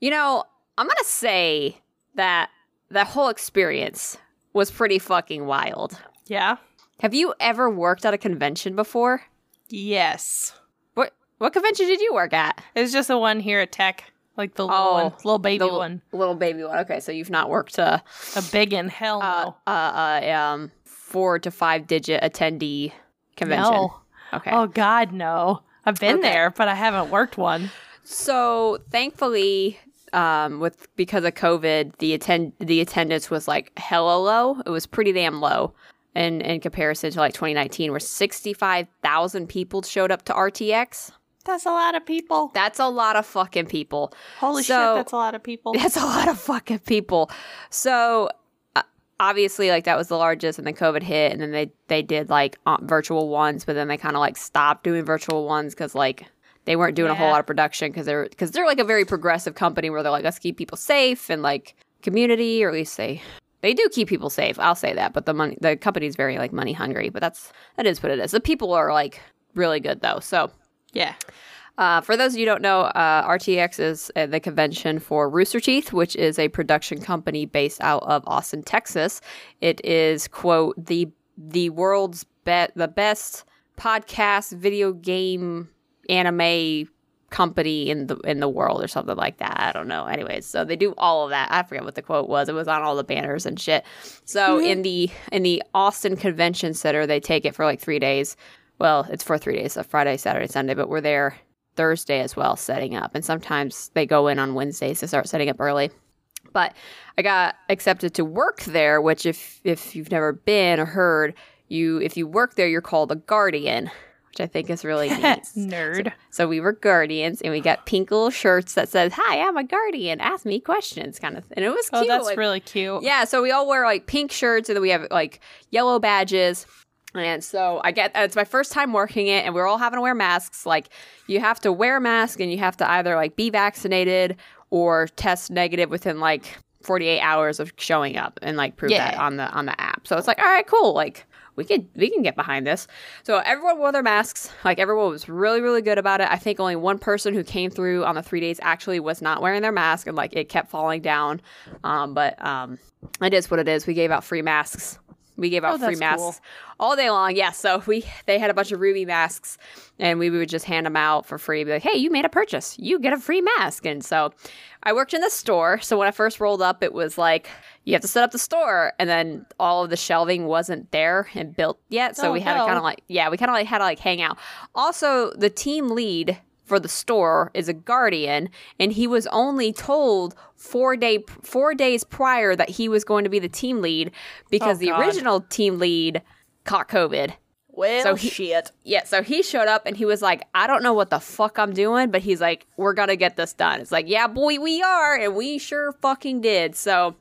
You know, I'm gonna say that that whole experience was pretty fucking wild. Yeah. Have you ever worked at a convention before? Yes. What what convention did you work at? It's just the one here at Tech, like the little Oh, one, little baby The one, little baby one. Okay, so you've not worked a a big one. Hell uh, no. uh, uh um four to five digit attendee convention. No. Okay. Oh God, no. I've been Okay. there, but I haven't worked one. So thankfully, um, with because of COVID, the attend the attendance was like hella low. It was pretty damn low. In, in comparison to like 2019, where 65,000 people showed up to RTX. That's a lot of people. That's a lot of fucking people. Holy So- shit, that's a lot of people. That's a lot of fucking people. So uh, obviously, like that was the largest, and then COVID hit, and then they they did like uh, virtual ones, but then they kind of like stopped doing virtual ones because like they weren't doing a whole lot of production because they're because they're like a very progressive company where they're like let's keep people safe and like community, or at least they they do keep people safe. I'll say that, but the money the company's very like money hungry, but that's that is what it is. The people are like really good though, so. yeah. Uh, for those of you who don't know, uh, RTX is uh, the convention for Rooster Teeth, which is a production company based out of Austin, Texas. It is quote the the world's bet the best podcast video game anime company in the in the world or something like that. I don't know. Anyways, so they do all of that. I forget what the quote was. It was on all the banners and shit. So mm-hmm. in the in the Austin Convention Center, they take it for like three days. Well, it's for three days, so Friday, Saturday, Sunday, but we're there Thursday as well, setting up. And sometimes they go in on Wednesdays to start setting up early. But I got accepted to work there, which if if you've never been or heard, you if you work there, you're called a guardian, which I think is really neat. Nerd. So we were guardians, and we got pink little shirts that said, "Hi, I'm a guardian. Ask me questions," kind of. And it was Oh, cute. that's like- really cute. yeah, so we all wear like pink shirts and then we have like yellow badges. And so I get it's my first time working it and we're all having to wear masks. Like you have to wear a mask and you have to either like be vaccinated or test negative within like 48 hours of showing up and like prove that on the on the app. So it's like, all right, cool. Like we could we can get behind this. So everyone wore their masks. Like everyone was really really good about it. I think only one person who came through on the three days actually was not wearing their mask and like it kept falling down. Um, but um, it is what it is. We gave out free masks. We gave out Oh, free masks all day long. Yeah, so we they had a bunch of RWBY masks, and we would just hand them out for free. Be like, "Hey, you made a purchase, you get a free mask." And so, I worked in the store. So when I first rolled up, it was like you have to set up the store, and then all of the shelving wasn't there and built yet. So Oh, we had to kind of like yeah, we kind of like had to like hang out. Also, the team lead for the store is a guardian and he was only told four day four days prior that he was going to be the team lead because Oh, the original team lead caught covid. Well, So he- shit. yeah so he showed up and he was like i don't know what the fuck i'm doing but he's like we're gonna get this done. It's like yeah boy we are and we sure fucking did. So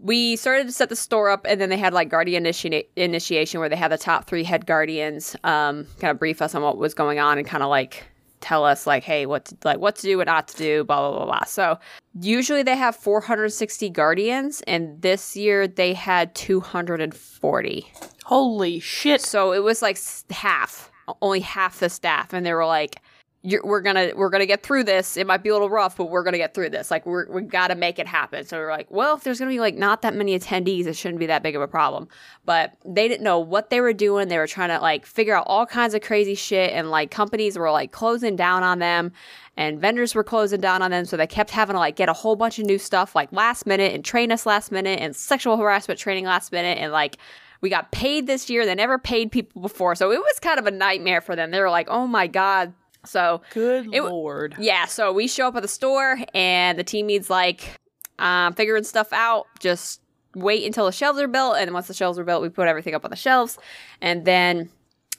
we started to set the store up and then they had like guardian initi- initiation where they had the top three head guardians um, kind of brief us on what was going on and kind of like tell us like hey what to, like what to do what not to do blah blah blah blah so usually they have 460 guardians and this year they had 240 Holy shit. so it was like half only half the staff and they were like we're gonna we're gonna get through this. It might be a little rough but we're gonna get through this. Like we're, we gotta make it happen. So we're like well if there's gonna be like not that many attendees it shouldn't be that big of a problem. But they didn't know what they were doing. They were trying to like figure out all kinds of crazy shit. And like companies were like closing down on them. And vendors were closing down on them. So they kept having to like get a whole bunch of new stuff like last minute and train us last minute and sexual harassment training last minute. And like we got paid this year. They never paid people before. So it was kind of a nightmare for them. They were like oh my god so Good It- lord. yeah, so we show up at the store and the team lead's like, um, figuring stuff out. Just wait until the shelves are built, and once the shelves are built, we put everything up on the shelves, and then,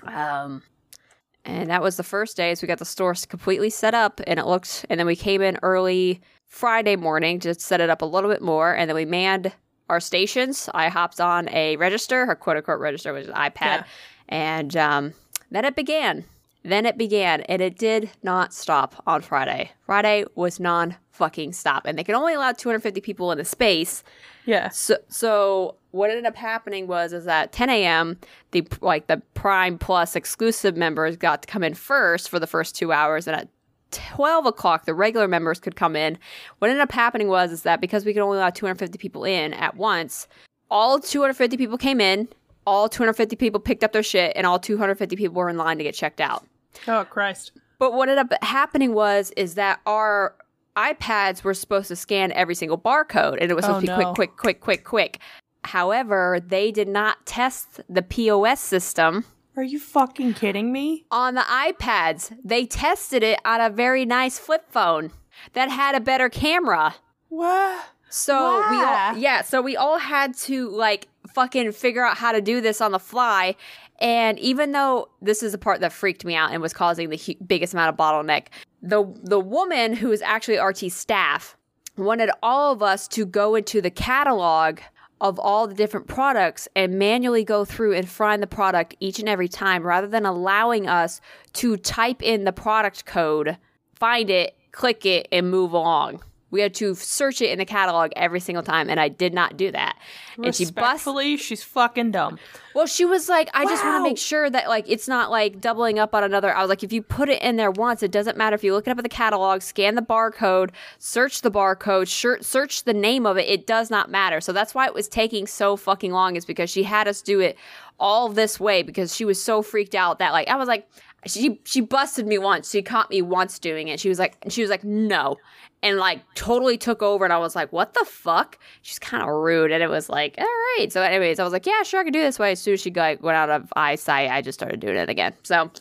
um, and that was the first day. So we got the store completely set up, and it looked. And then we came in early Friday morning to set it up a little bit more, and then we manned our stations. I hopped on a register, a quote unquote register, which is an iPad, Yeah. and um, then it began. Then it began, and it did not stop on Friday. Friday was non fucking stop, and they could only allow 250 people in the space. Yeah. So, so what ended up happening was is that 10 a.m. the like the Prime Plus exclusive members got to come in first for the first two hours, and at 12 o'clock, the regular members could come in. What ended up happening was is that because we could only allow 250 people in at once, all 250 people came in, all 250 people picked up their shit, and all 250 people were in line to get checked out. Oh Christ. But what ended up happening was is that our iPads were supposed to scan every single barcode, and it was supposed Oh, to be oh, no. quick, quick, quick, quick, quick. However, they did not test the POS system Are you fucking kidding me? on the iPads. They tested it on a very nice flip phone that had a better camera. What? So we all yeah, so we all had to like fucking figure out how to do this on the fly. And even though this is the part that freaked me out and was causing the biggest amount of bottleneck, the the woman who is actually RT staff wanted all of us to go into the catalog of all the different products and manually go through and find the product each and every time rather than allowing us to type in the product code, find it, click it, and move along. We had to search it in the catalog every single time, and I did not do that. And she. Respectfully, she's fucking dumb. Well, she was like, I just want to make sure that like it's not like doubling up on another. I was like, if you put it in there once, it doesn't matter if you look it up in the catalog, scan the barcode, search the barcode, shir- search the name of it. It does not matter. So that's why it was taking so fucking long. Is because she had us do it all this way because she was so freaked out that like I was like. She she busted me once. She caught me once doing it. She was like she was like no, and like totally took over. And I was like, what the fuck? She's kind of rude. And it was like, all right. So, anyways, I was like, yeah, sure, I can do this way. As soon as she like went out of eyesight, I just started doing it again. So,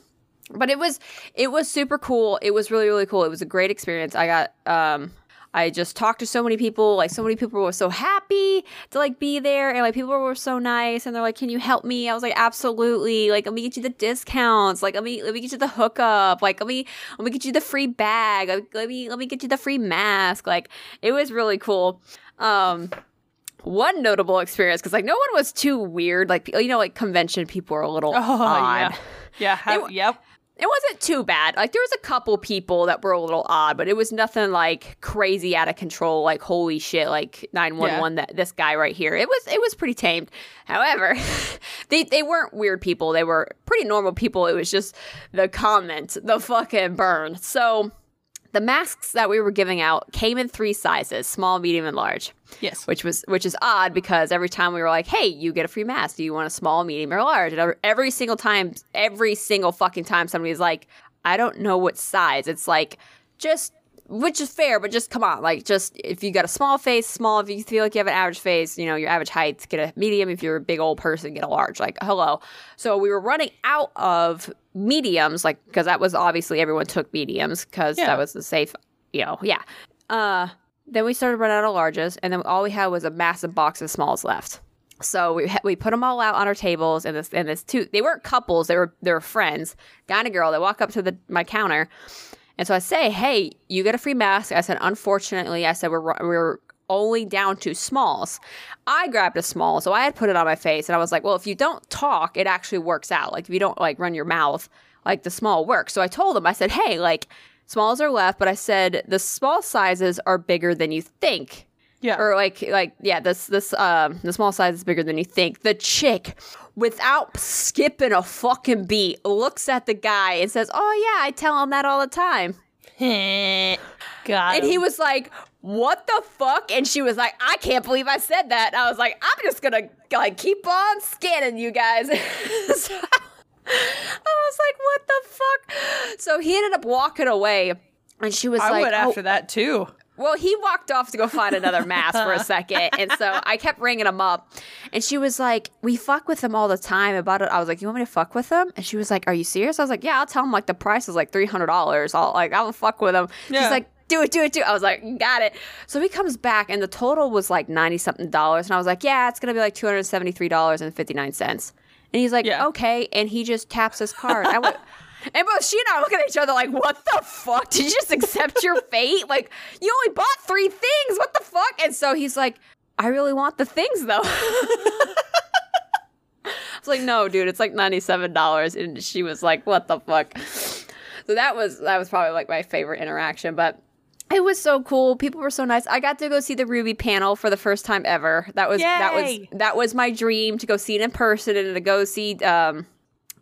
but it was it was super cool. It was really really cool. It was a great experience. I got um I just talked to so many people. Like so many people were so happy to like be there, and like people were so nice, and they're like, "Can you help me?" I was like, "Absolutely!" Like, let me get you the discounts. Like, let me let me get you the hookup. Like, let me let me get you the free bag. Like, let me let me get you the free mask. Like, it was really cool. Um, one notable experience because like no one was too weird. Like you know, like convention people are a little Oh odd. yeah. Yeah. wa- yep. It wasn't too bad. Like there was a couple people that were a little odd, but it was nothing like crazy out of control. Like holy shit, like nine one one. That this guy right here. It was it was pretty tamed. However, they they weren't weird people. They were pretty normal people. It was just the comment, the fucking burn. So the masks that we were giving out came in three sizes: small, medium, and large Yes. which was which is odd because every time we were like, "Hey, you get a free mask. Do you want a small, medium, or large?" And every, every single time, every single fucking time, somebody's like, "I don't know what size." It's like just. Which is fair, but just come on, like just if you got a small face, small. If you feel like you have an average face, you know your average height, get a medium. If you're a big old person, get a large. Like hello. So we were running out of mediums, like because that was obviously everyone took mediums because Yeah. that was the safe, you know, yeah. Uh, then we started running out of larges, and then all we had was a massive box of smalls left. So we ha- we put them all out on our tables, and this and this two they weren't couples, they were they were friends, guy and a girl. They walk up to the my counter, and so I say, "Hey, you get a free mask." I said, "Unfortunately, I said we're we're only down to smalls." I grabbed a small, so I had put it on my face, and I was like, "Well, if you don't talk, it actually works out. Like if you don't like run your mouth, like the small works." So I told him, I said, "Hey, like." Smalls are left, but I said the small sizes are bigger than you think Yeah. or like like yeah this this um the small size is bigger than you think the chick without skipping a fucking beat looks at the guy and says oh yeah i tell him that all the time. God. and he was like what the fuck? And she was like i can't believe i said that. And i was like i'm just gonna like keep on scanning you guys. So, i was like what the fuck? So he ended up walking away and she was I like would "Oh, after that too. Well, he walked off to go find another mask for a second. And so I kept ringing him up. And she was like, We fuck with them all the time about it. I was like, You want me to fuck with them? And she was like, Are you serious? I was like, Yeah, I'll tell him like the price is like $300. I'll like, I'll fuck with them. Yeah. She's like, do it, do it, do it. I was like, got it. So he comes back and the total was like 90 something dollars. And I was like, yeah, it's going to be like $273.59. And he's like, Yeah. okay. And he just taps his card. I went, and both she and I look at each other like, what the fuck? Did you just accept your fate? Like, you only bought three things. What the fuck? And so he's like, I really want the things though. I was like, no, dude, it's like $97. And she was like, what the fuck? So that was that was probably like my favorite interaction, but it was so cool. People were so nice. I got to go see the RWBY panel for the first time ever. That was that was that was my dream to go see it in person and to go see um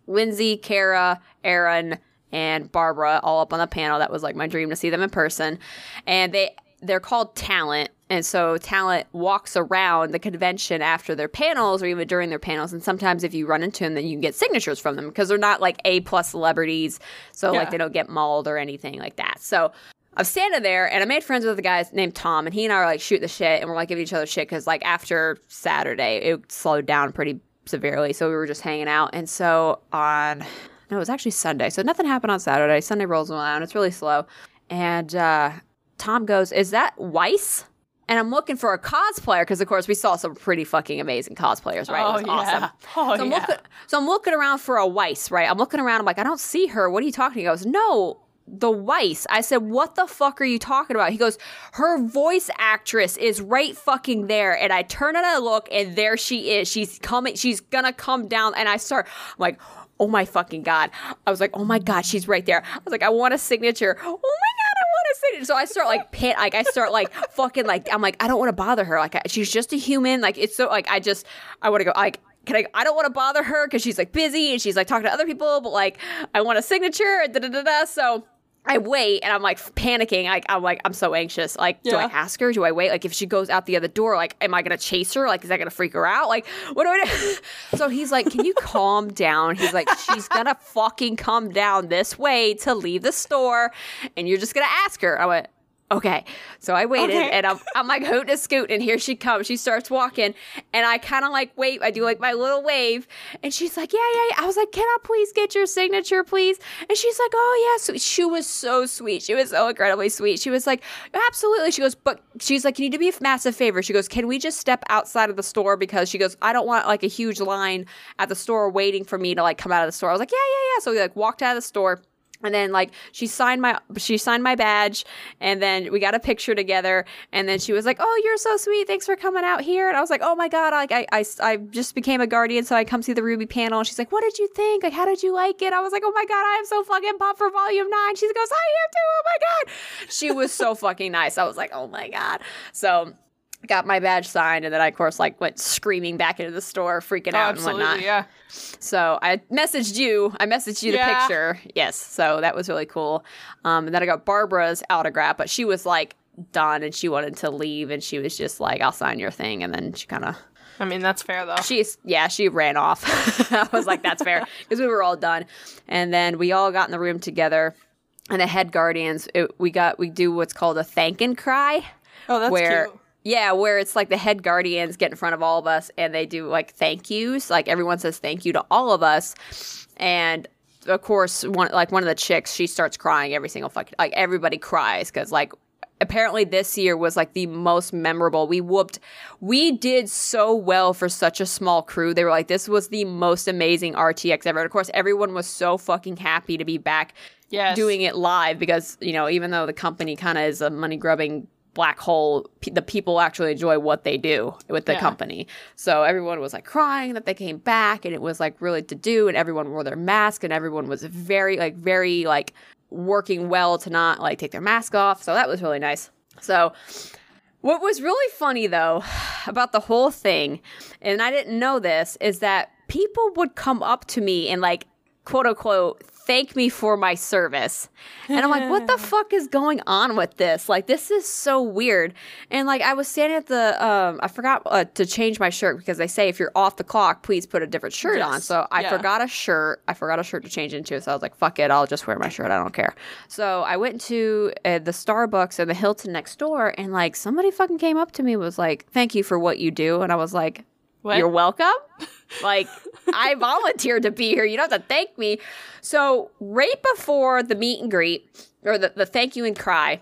Lindsay, Kara, Arryn, and Barbara all up on the panel. That was like my dream to see them in person. And they they're called talent. And so talent walks around the convention after their panels or even during their panels. And sometimes if you run into them, then you can get signatures from them because they're not like A plus celebrities. So Yeah. like they don't get mauled or anything like that. So I'm standing there and I made friends with a guy named Tom and he and I are like shooting the shit and we're like giving each other shit because like after Saturday it slowed down pretty severely. So we were just hanging out. And so on, no, it was actually Sunday. So nothing happened on Saturday. Sunday rolls around. It's really slow. And uh, Tom goes, Is that Weiss? And I'm looking for a cosplayer because, of course, we saw some pretty fucking amazing cosplayers, right? Oh, it was yeah. awesome. Oh, so, I'm yeah. looking, so I'm looking around for a Weiss, right? I'm looking around. I'm like, I don't see her. What are you talking? He goes, No, the Weiss. I said, What the fuck are you talking about? He goes, Her voice actress is right fucking there. And I turn and I look, and there she is. She's coming. She's gonna come down. And I start, I'm like, Oh my fucking god! I was like, "Oh my god, she's right there!" I was like, "I want a signature." Oh my god, I want a signature! So I start like pit, like I start like fucking like I'm like I don't want to bother her. Like I, she's just a human. Like it's so like I just I want to go like can I? I don't want to bother her because she's like busy and she's like talking to other people. But like I want a signature. Da da da da. So. I wait and I'm like panicking. Like I'm like I'm so anxious. Like, do I ask her? Do I wait? Like, if she goes out the other door, like, am I gonna chase her? Like, is that gonna freak her out? Like, what do I do? so he's like, can you calm down? He's like, she's gonna fucking come down this way to leave the store, and you're just gonna ask her. I went. Okay, so I waited, Okay. and I'm, I'm like hooting and scooting, and here she comes. She starts walking, and I kind of like wait. I do like my little wave, and she's like, "Yeah, yeah." yeah." I was like, "Can I please get your signature, please?" And she's like, "Oh yeah." So she was so sweet. She was so incredibly sweet. She was like, "Absolutely." She goes, "But she's like, you need to be a massive favor." She goes, "Can we just step outside of the store because she goes, I don't want like a huge line at the store waiting for me to like come out of the store." I was like, "Yeah, yeah, yeah." So we like walked out of the store. And then like she signed my she signed my badge and then we got a picture together and then she was like, "Oh, you're so sweet. Thanks for coming out here." And I was like, "Oh my god, like I I, I just became a guardian so I come see the RWBY panel." And she's like, "What did you think? Like how did you like it?" I was like, "Oh my god, I am so fucking pumped for volume 9." She goes, "I am too. Oh my god." She was so fucking nice. I was like, "Oh my god." So got my badge signed and then I of course like went screaming back into the store freaking Oh, out and whatnot. yeah. So I messaged you. I messaged you the picture. Yes. So that was really cool. Um, and then I got Barbara's autograph, but she was like done and she wanted to leave and she was just like, I'll sign your thing. And then she kind of, I mean, that's fair though. she's, yeah, she ran off. I was like, that's fair because we were all done. And then we all got in the room together. And the head guardians, it, we got, we do what's called a thank and cry oh, that's where cute. Yeah where it's like the head guardians get in front of all of us and they do like thank yous. Like everyone says thank you to all of us. And of course one like one of the chicks she starts crying every single fucking like everybody cries because like apparently this year was like the most memorable. We whooped we did so well for such a small crew. They were like this was the most amazing rtx ever. And of course everyone was so fucking happy to be back Yes. doing it live because you know even though the company kind of is a money grubbing black hole pe- the people actually enjoy what they do with the Yeah. company. So everyone was like crying that they came back and it was like really to do and everyone wore their mask and everyone was very like very like working well to not like take their mask off. So that was really nice. So what was really funny though about the whole thing, and I didn't know this, is that people would come up to me and like quote unquote thank me for my service. And I'm like, what the fuck is going on with this? Like this is so weird. And like I was standing at the um I forgot uh, to change my shirt because they say if you're off the clock, please put a different shirt on. So I Yeah. forgot a shirt. I forgot a shirt to change into. So I was like, fuck it, I'll just wear my shirt. I don't care. So I went to uh, the Starbucks and the Hilton next door, and like somebody fucking came up to me and was like, "Thank you for what you do," and I was like, What? "You're welcome." like I volunteered to be here. You don't have to thank me. So right before the meet and greet or the, the thank you and cry,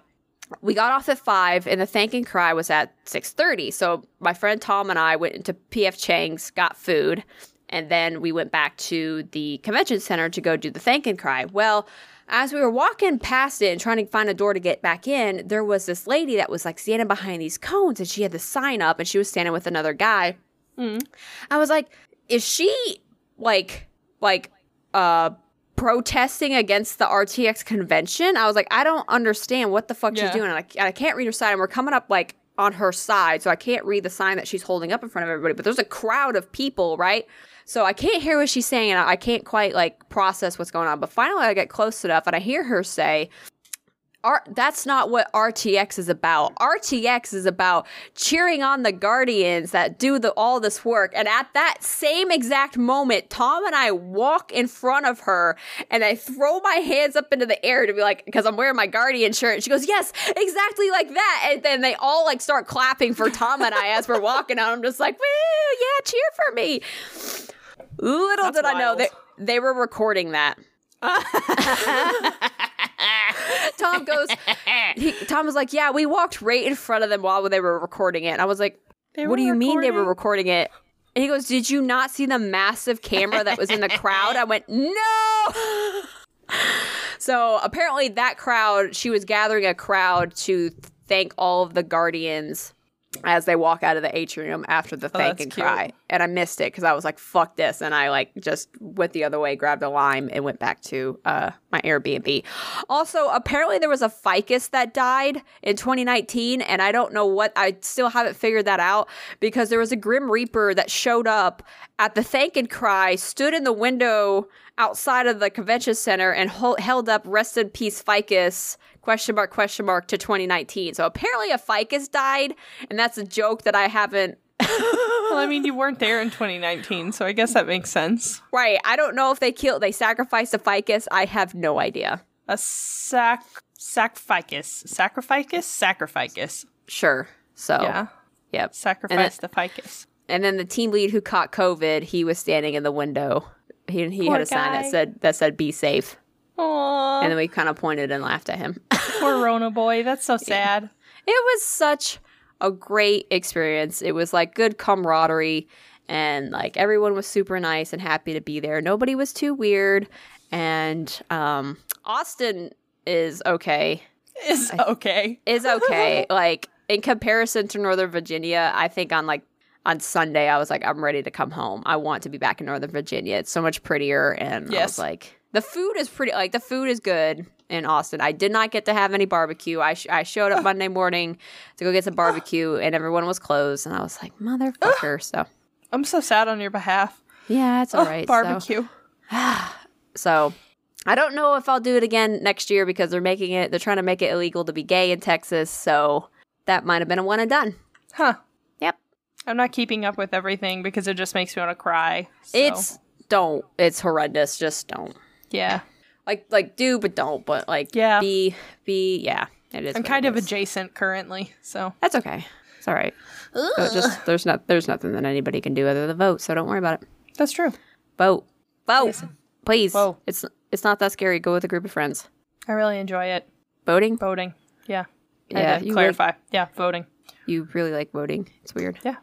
we got off at five and the thank and cry was at 6.30 so my friend tom and i went into pf chang's got food and then we went back to the convention center to go do the thank and cry well as we were walking past it and trying to find a door to get back in there was this lady that was like standing behind these cones and she had the sign up and she was standing with another guy I was like, is she like like uh protesting against the RTX convention? I was like, I don't understand what the fuck Yeah. she's doing. And I, I can't read her side. And we're coming up like on her side, so I can't read the sign that she's holding up in front of everybody, but there's a crowd of people, right? So I can't hear what she's saying and I can't quite like process what's going on. But finally I get close enough and I hear her say, R- that's not what RTX is about. RTX is about cheering on the Guardians that do the, all this work. And at that same exact moment, Tom and I walk in front of her and I throw my hands up into the air to be like, because I'm wearing my Guardian shirt. And she goes, Yes, exactly like that. And then they all like start clapping for Tom and I as we're walking out. I'm just like, Woo, yeah, cheer for me. Little That's did I know that they were recording that. Tom goes, he, Tom was like, Yeah, we walked right in front of them while they were recording it. And I was like, They What do you mean they were recording? recording it? And he goes, Did you not see the massive camera that was in the crowd? I went, No. so apparently, that crowd, she was gathering a crowd to thank all of the guardians as they walk out of the atrium after the thank that's and cute. cry. And I missed it because I was like, fuck this. And I like just went the other way, grabbed a lime, and went back to uh, my Airbnb. Also, apparently there was a ficus that died in 2019. And I don't know what, I still haven't figured that out because there was a Grim Reaper that showed up at the thank and cry, stood in the window outside of the convention center and held up rest in peace ficus question mark question mark to 2019 so apparently a ficus died and that's a joke that i haven't Well, I mean, you weren't there in 2019, so I guess that makes sense. right. I don't know if they killed they sacrificed a ficus. I have no idea. A sac sacrificus, sacrificus, sacrificus. sure. So Yeah, yep. Sacrifice the ficus. and then the team lead who caught covid he was standing in the window. He, he Poor had a sign that said that said be safe Aww, and then we kind of pointed and laughed at him poor Rona boy. That's so sad. It was such a great experience. It was like good camaraderie and like everyone was super nice and happy to be there. Nobody was too weird and um Austin is okay. Is okay. Is okay. like in comparison to Northern Virginia, I think on like on Sunday I was like I'm ready to come home. I want to be back in Northern Virginia. It's so much prettier and I Yes. was like the food is pretty like the food is good in Austin. I did not get to have any barbecue. I sh- I showed up Monday morning to go get some barbecue and everyone was closed and I was like motherfucker. so I'm so sad on your behalf. yeah, it's all right. So- barbecue. so I don't know if I'll do it again next year because they're making it they're trying to make it illegal to be gay in Texas, so that might have been a one and done. Huh. Yep. I'm not keeping up with everything because it just makes me want to cry. so, It's don't. It's horrendous. Just don't. Yeah. Like like do but don't, but like Yeah. be be yeah. It is. I'm kind of is. adjacent currently, so That's okay. It's all right. So just there's not there's nothing that anybody can do other than vote, so don't worry about it. that's true. Vote. Vote. Please. Whoa. It's it's not that scary. Go with a group of friends. I really enjoy it. Voting? Voting. Yeah. Yeah, you clarify. Yeah, voting. You really like voting. It's weird. Yeah.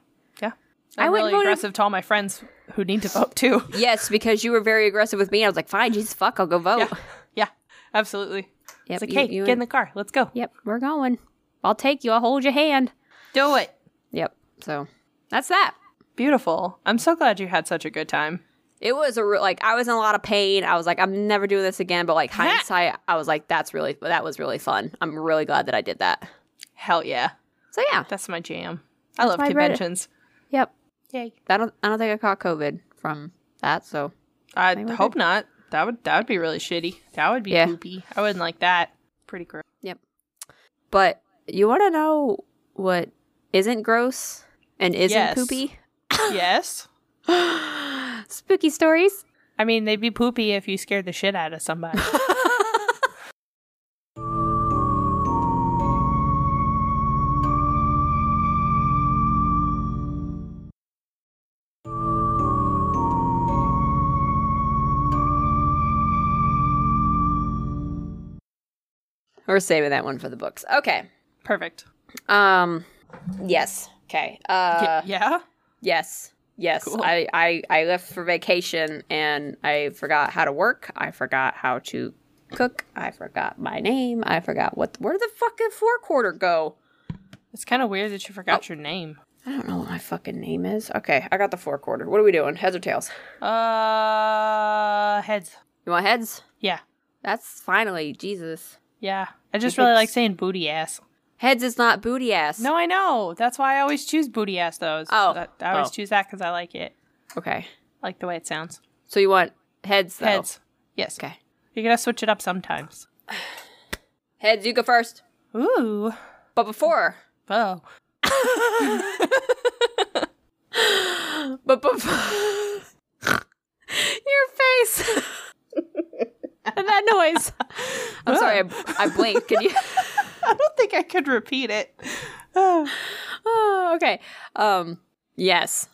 Yeah. I I'm went really voted- aggressive to all my friends who need to vote too. Yes, because you were very aggressive with me. I was like, fine, Jesus fuck, I'll go vote. Yeah. Yeah. Absolutely. Yep, It's like, you- hey, you get in the car. Let's go. Yep, we're going. I'll take you. I'll hold your hand. Do it. Yep. So that's that. Beautiful. I'm so glad you had such a good time. It was a re- like I was in a lot of pain. I was like, I'm never doing this again. But like hindsight, I was like, that's really that was really fun. I'm really glad that I did that. Hell yeah. So yeah. That's my jam. I love conventions. Yep. Yay. I don't I don't think I caught COVID from that. So I we're hope not. That would that would be really shitty. That would be Yeah. poopy. I wouldn't like that. Pretty gross. yep. But you want to know what isn't gross and isn't Yes. poopy? yes. Spooky stories. I mean, they'd be poopy if you scared the shit out of somebody. We're saving that one for the books. Okay. Perfect. Um. Yes. Okay. Uh. Y- yeah. Yes. Yes. Cool. I, I I left for vacation and I forgot how to work. I forgot how to cook. I forgot my name. I forgot what where did the fucking four quarter go? It's kind of weird that you forgot your name. I don't know what my fucking name is. Okay, I got the four quarter. What are we doing? Heads or tails? Uh, heads. You want heads? Yeah. That's finally Jesus. Yeah. I just If really like saying booty ass. Heads is not booty ass. No, I know. That's why I always choose booty ass those. Oh. That- I always Oh. choose that because I like it. Okay. I like the way it sounds. So you want heads though? Heads. Yes. Okay. You gotta switch it up sometimes. Heads, you go first. Ooh. But before. Oh. But before. Your face. And that noise. I'm sorry, I, I blinked. Can you? I don't think I could repeat it. oh, okay. Um, yes.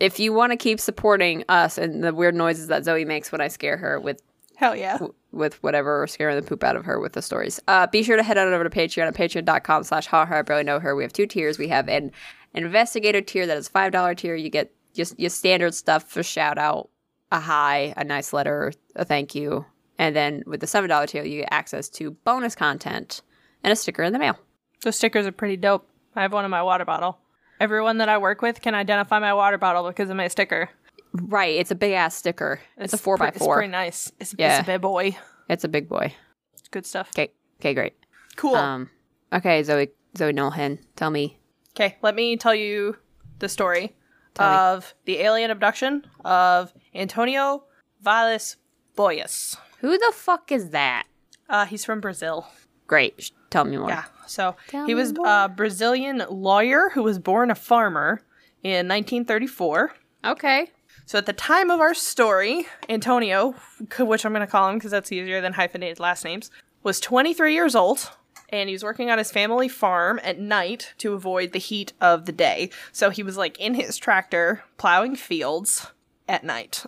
If you want to keep supporting us and the weird noises that Zoe makes when I scare her with Hell yeah. with whatever or scaring the poop out of her with the stories. Uh, be sure to head on over to Patreon at patreon.com slash ha ha I barely know her. We have two tiers. We have an investigator tier that is five dollar tier. You get just your standard stuff for shout out, a hi, a nice letter, a thank you. And then with the seven dollar tier, you get access to bonus content and a sticker in the mail. Those stickers are pretty dope. I have one in my water bottle. Everyone that I work with can identify my water bottle because of my sticker. Right, it's a big ass sticker. It's, a four by pre- four. It's pretty nice. It's, Yeah. it's a big boy. It's a big boy. It's good stuff. Okay, okay, great. Cool. Um, okay, Zoe, Zoe Nolhen, tell me. Okay, let me tell you the story Tell me. of the alien abduction of Antonio Villas Boas. Who the fuck is that? Uh, he's from Brazil. Great, tell me more. Yeah. So Tell he was more. a Brazilian lawyer who was born a farmer in 1934. Okay. So at the time of our story, Antonio, which I'm going to call him because that's easier than hyphenated last names, was 23 years old and he was working on his family farm at night to avoid the heat of the day. So he was like in his tractor plowing fields at night.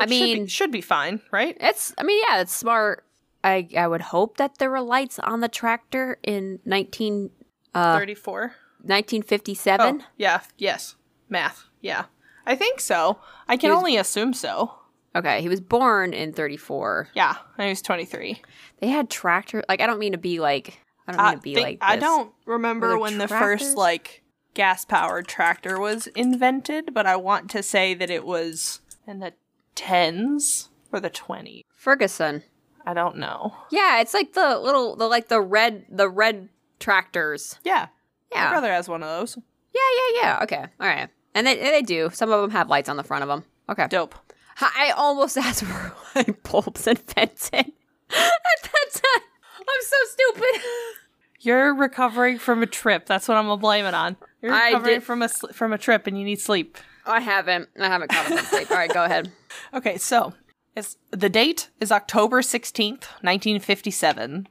I Which should be- mean- should be fine, right? It's, I mean, yeah, it's smart. I, I would hope that there were lights on the tractor in 19, uh, 34. 1957. Oh, yeah, yes. Math. Yeah. I think so. I can was- only assume so. Okay, he was born in 34. Yeah, and he was 23. They had tractor, like, I don't mean to be like, I don't mean I, to be think- like I don't remember when the first like gas powered tractor was invented, but I want to say that it was in the tens or the 20s. Ferguson. I don't know. Yeah, it's like the little, the like the red, the red tractors. Yeah, Yeah. my brother has one of those. Yeah, yeah, yeah. Okay, all right. And they, they do. Some of them have lights on the front of them. Okay. Dope. I almost asked for like bulbs and fencing at that time. I'm so stupid. You're recovering from a trip. That's what I'm gonna blame it on. You're recovering from a from a trip, and you need sleep. I haven't. I haven't caught up on sleep. All right, go ahead. Okay, so it's the date is October sixteenth, nineteen fifty seven.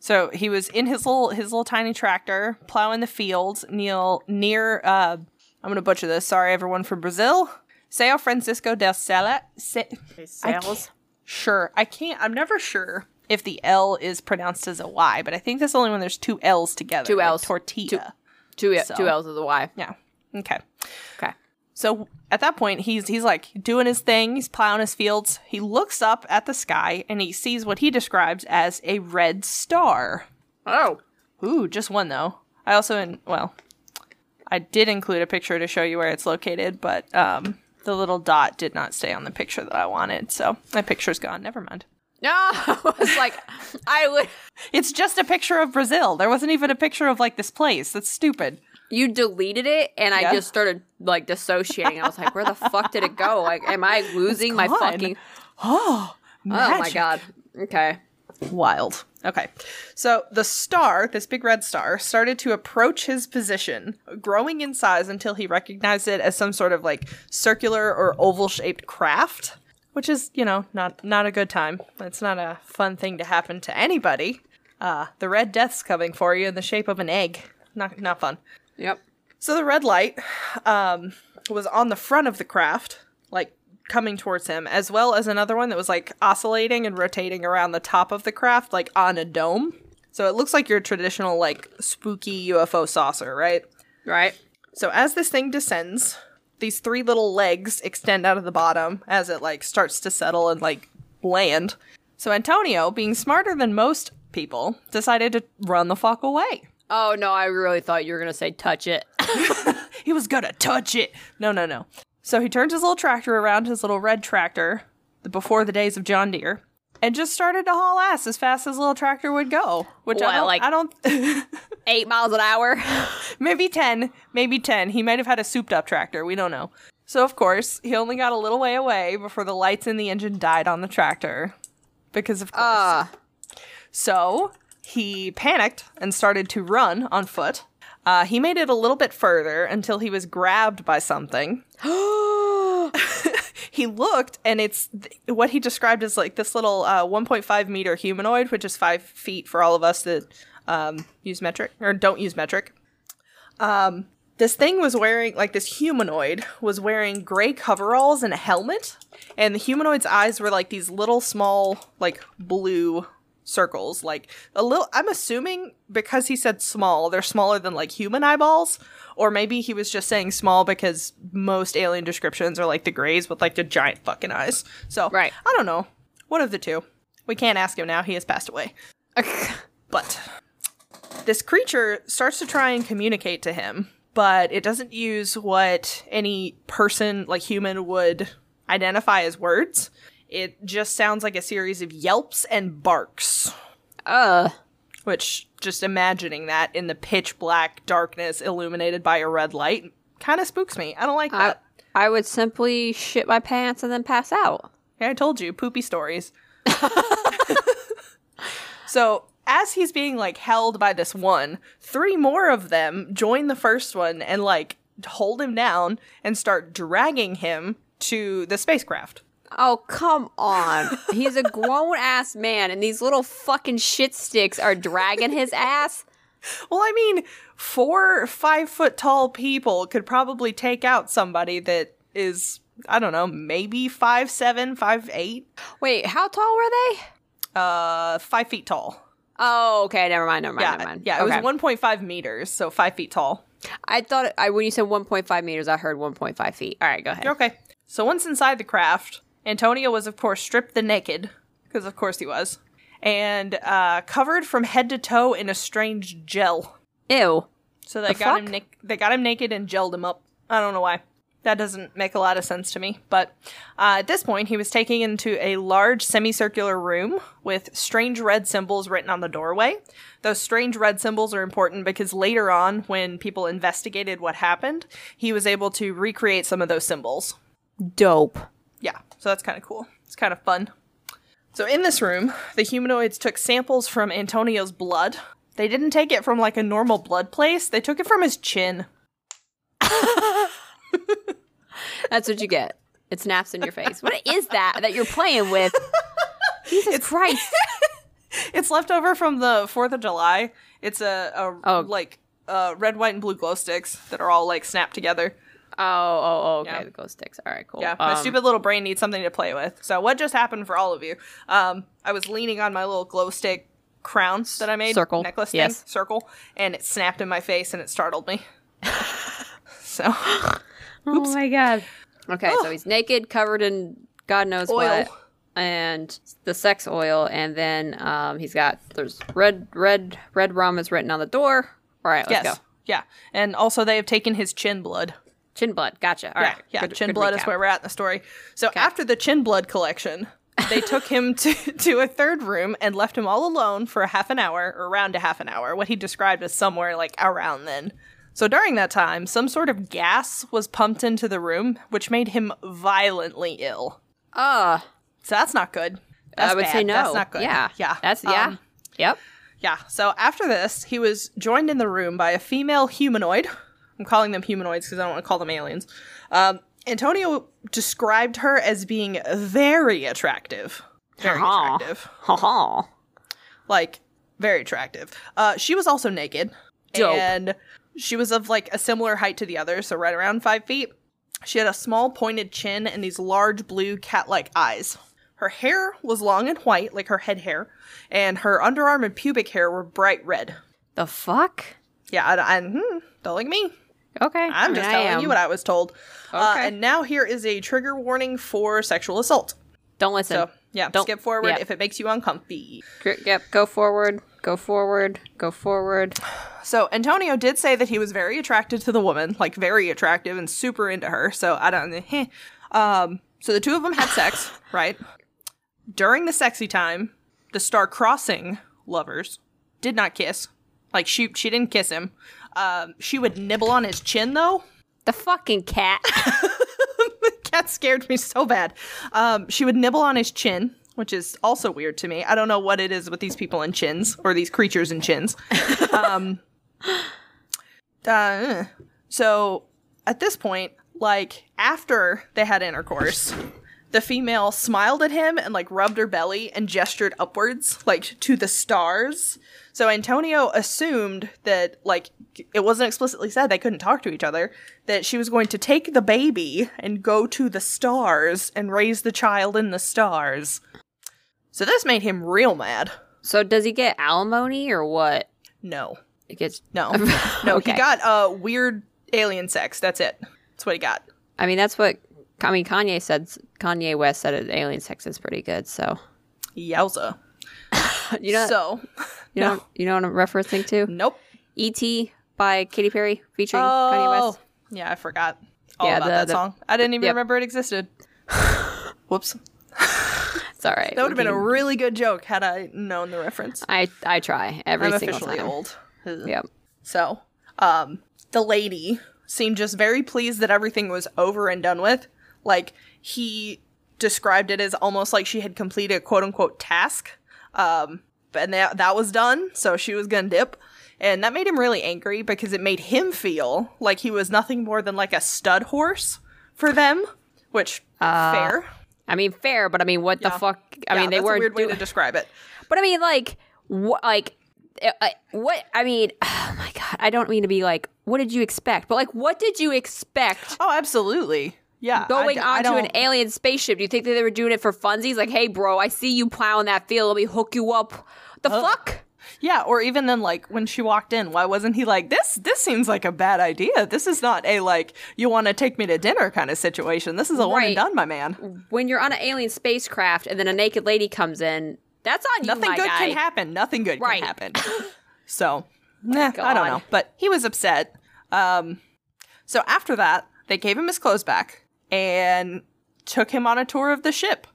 So he was in his little his little tiny tractor plowing the fields near near uh I'm gonna butcher this. Sorry, everyone from Brazil. Sao Francisco del Sela. Se- I can't- sure, I can't. I'm never sure if the L is pronounced as a Y, but I think that's only when there's two L's together. Two like Ls. Tortilla. Two So- two L's is a Y. Yeah. Okay. Okay. So at that point, he's he's like doing his thing. He's plowing his fields. He looks up at the sky and he sees what he describes as a red star. Oh. Ooh, just one though. I also in well, I did include a picture to show you where it's located, but um, the little dot did not stay on the picture that I wanted, so my picture's gone. Never mind. No, I was like, I would. It's just a picture of Brazil. There wasn't even a picture of like this place. That's stupid. You deleted it, and I just started like dissociating. I was like, where the fuck did it go? Like, am I losing my fucking? Oh, Oh my god. Okay. Wild. Okay. So the star, this big red star, started to approach his position, growing in size until he recognized it as some sort of like circular or oval shaped craft, which is, you know, not not a good time. It's not a fun thing to happen to anybody. Uh, the red death's coming for you in the shape of an egg. Not not fun. Yep. So the red light um, was on the front of the craft, like coming towards him, as well as another one that was like oscillating and rotating around the top of the craft, like on a dome. So it looks like your traditional, like spooky UFO saucer, right? Right. So as this thing descends, these three little legs extend out of the bottom as it like starts to settle and like land. So Antonio, being smarter than most people, decided to run the fuck away. Oh no, I really thought you were gonna say touch it. He was gonna touch it. No, no, no. So he turned his little tractor around, his little red tractor, the- before the days of John Deere, and just started to haul ass as fast as little tractor would go. Which I don't, like- I don't Eight miles an hour. maybe 10, maybe 10. He might have had a souped up tractor, we don't know. So of course, he only got a little way away before the lights in the engine died on the tractor. Because of course. Uh, So he panicked and started to run on foot. Uh, he made it a little bit further until he was grabbed by something. he looked, and it's th- what he described as like this little uh, 1.5 meter humanoid, which is five feet for all of us that um, use metric or don't use metric. Um, this thing was wearing like this humanoid was wearing gray coveralls and a helmet, and the humanoid's eyes were like these little small like blue circles like a little i'm assuming because he said small they're smaller than like human eyeballs or maybe he was just saying small because most alien descriptions are like the grays with like the giant fucking eyes. So Right. i don't know. One of the two. We can't ask him now. He has passed away. But this creature starts to try and communicate to him, but it doesn't use what any person, like human, would identify as words. It just sounds like a series of yelps and barks, uh, which, just imagining that in the pitch black darkness illuminated by a red light, kind of spooks me. I don't like I, that. I would simply shit my pants and then pass out. Yeah, I told you, poopy stories. so, as he's being like held by this one, three more of them join the first one and like hold him down and start dragging him to the spacecraft. Oh, come on. He's a grown ass man, and these little fucking shit sticks are dragging his ass. Well, I mean, four five foot tall people could probably take out somebody that is, I don't know, maybe five seven, five eight, Wait, how tall were they? uh, five feet tall. Oh, okay. Never mind. Never mind. Yeah, never mind. yeah, it okay. was 1.5 meters, so five feet tall. I thought I when you said 1.5 meters, I heard 1.5 feet. All right, go ahead. Okay. So once inside the craft, Antonio was, of course, stripped the naked, because of course he was, and uh, covered from head to toe in a strange gel. Ew. So they The got him. fuck? Nic- they got him naked and gelled him up. I don't know why. That doesn't make a lot of sense to me. But uh, at this point, he was taken into a large semicircular room with strange red symbols written on the doorway. Those strange red symbols are important because later on, when people investigated what happened, he was able to recreate some of those symbols. Dope. Yeah, so that's kind of cool. It's kind of fun. So in this room, the humanoids took samples from Antonio's blood. They didn't take it from like a normal blood place. They took it from his chin. That's what you get. It snaps in your face. What is that that you're playing with? Jesus Christ. It's left over from the 4th of July. It's a, a Oh. like uh, red, white, and blue glow sticks that are all like snapped together. Oh, oh, oh, okay. Yeah. The ghost sticks. All right, cool. Yeah, my Um, stupid little brain needs something to play with. So what just happened for all of you? Um, I was leaning on my little glow stick crown that I made, Circle, necklace thing, yes. circle, and it snapped in my face and it startled me. so Oh my god. Okay, so he's naked, covered in God knows Oil. what, and the sex oil, and then um, he's got there's red, red, red rum is written on the door. All right, let's yes, go. yeah, and also they have taken his chin blood. Chin blood. Gotcha. All yeah, right. yeah, Good- chin good blood is where we're at in the story. So after the chin blood collection, they took him to, to a third room and left him all alone for a half an hour, or around a half an hour, what he described as somewhere like around then. So during that time, some sort of gas was pumped into the room, which made him violently ill. Uh, So that's not good. That's I would bad. say no. That's not good. Yeah. yeah. That's yeah. Um, yep. yeah. So after this, he was joined in the room by a female humanoid. I'm calling them humanoids because I don't want to call them aliens. Um, Antonio described her as being very attractive. Very attractive. Ha ha. Like, very attractive. Uh, she was also naked. Dope. And she was of like a similar height to the others, so right around five feet. She had a small pointed chin and these large blue cat like eyes. Her hair was long and white, like her head hair, and her underarm and pubic hair were bright red. The fuck? Yeah, I, I hmm, don't like me. Okay. I'm just telling you what I was told. Uh, Okay. and now here is a trigger warning for sexual assault. Don't listen. So yeah, Don't- skip forward yeah. if it makes you uncomfy. Yep. Go forward. Go forward. Go forward. So Antonio did say that he was very attracted to the woman, like very attractive and super into her. So I don't. Heh. Um. So the two of them had sex, right? during the sexy time, the star crossing lovers did not kiss. Like she she didn't kiss him. Um, she would nibble on his chin though. The fucking cat. the cat scared me so bad. Um, she would nibble on his chin, which is also weird to me. I don't know what it is with these people and chins or these creatures and chins. um, uh, so at this point, like after they had intercourse, the female smiled at him and like rubbed her belly and gestured upwards, like to the stars. So Antonio assumed that like it wasn't explicitly said they couldn't talk to each other, that she was going to take the baby and go to the stars and raise the child in the stars. So this made him real mad. so does he get alimony or what? No. It gets No. No, Okay. he got uh weird alien sex. That's it. That's what he got. I mean, that's what I mean. Kanye said. Kanye West said it, alien sex is pretty good. So Yowza. you know, so you know, you know what I'm referencing to? nope. E.T. by Katy Perry featuring Kanye West. Yeah, I forgot all Yeah, about the- that the- song. I didn't even Yep. remember it existed. Whoops. It's all right. That would have been a really good joke had I known the reference. I I try every I'm single officially time. old. Yep. So, um, the lady seemed just very pleased that everything was over and done with. Like, he described it as almost like she had completed a quote unquote task. Um, and that, that was done, so she was gonna dip. And that made him really angry because it made him feel like he was nothing more than like a stud horse for them, which, fair. I mean, fair, but I mean, what Yeah. the fuck? I Yeah, mean, they were a weird way do- to describe it. But I mean, like, what? Like, uh, uh, what? I mean, oh my god, I don't mean to be like, what did you expect? But like, what did you expect Oh, absolutely. Yeah. Going I onto an alien spaceship? Do you think that they were doing it for funsies? Like, hey, bro, I see you plowing that field. Let me hook you up. The fuck? Yeah, or even then, like when she walked in, why wasn't he like this? This seems like a bad idea. This is not a like you want to take me to dinner kind of situation. This is a one and done, my man. When you're on an alien spacecraft and then a naked lady comes in, that's on you, Nothing good guy. can happen. Nothing good Right. can happen. so, nah, I don't know. But he was upset. Um, so after that, they gave him his clothes back and took him on a tour of the ship.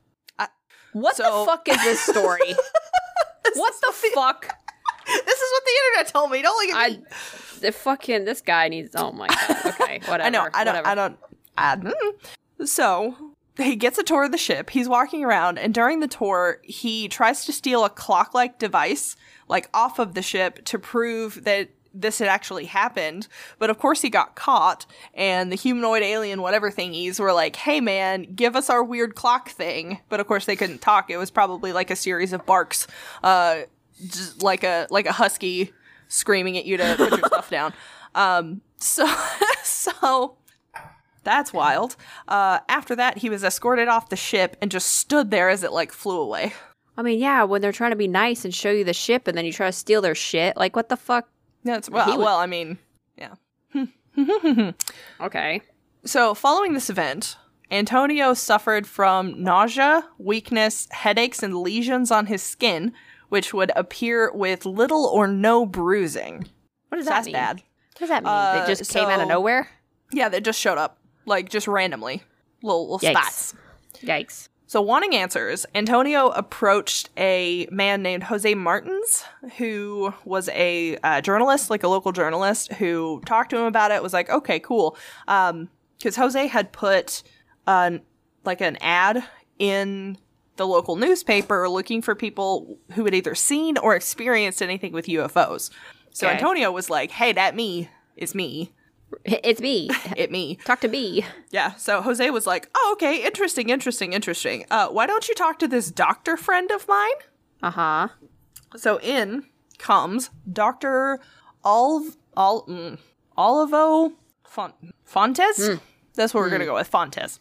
What So- the fuck is this story? what the fuck? This is what the internet told me. Don't look at I, me. the fucking this guy needs. Oh my god. Okay, whatever. I know. I don't. whatever. I don't. I, mm. So he gets a tour of the ship. He's walking around, and during the tour, he tries to steal a clock-like device, like off of the ship, to prove that this had actually happened. But of course, he got caught, and the humanoid alien, whatever thingies, were like, "Hey, man, give us our weird clock thing." But of course, they couldn't talk. It was probably like a series of barks, uh, like a like a husky screaming at you to put your stuff down. Um, so so that's wild. Uh, after that, he was escorted off the ship and just stood there as it like flew away. I mean, yeah, when they're trying to be nice and show you the ship, and then you try to steal their shit. Like, what the fuck? That's well, He was- well, I mean, yeah. Okay. So following this event, Antonio suffered from nausea, weakness, headaches, and lesions on his skin, which would appear with little or no bruising. What does So that that's mean? bad. What does that mean? Uh, they just came out of nowhere. Yeah, they just showed up, like just randomly, little, little Yikes. spots. Yikes. So, wanting answers, Antonio approached a man named Jose Martins, who was a uh, journalist, like a local journalist, who talked to him about it. Was like, okay, cool, because Jose had put an like an ad in the local newspaper looking for people who had either seen or experienced anything with UFOs. So Okay. Antonio was like, "Hey, that me is me, It's me. it me." Talk to me. Yeah, so Jose was like, "Oh, okay, interesting, interesting, interesting. Uh, why don't you talk to this doctor friend of mine?" Uh huh. So in comes Doctor Alv Al mm, Olivo Font- Fontes. That's what we're gonna go with, Fontes,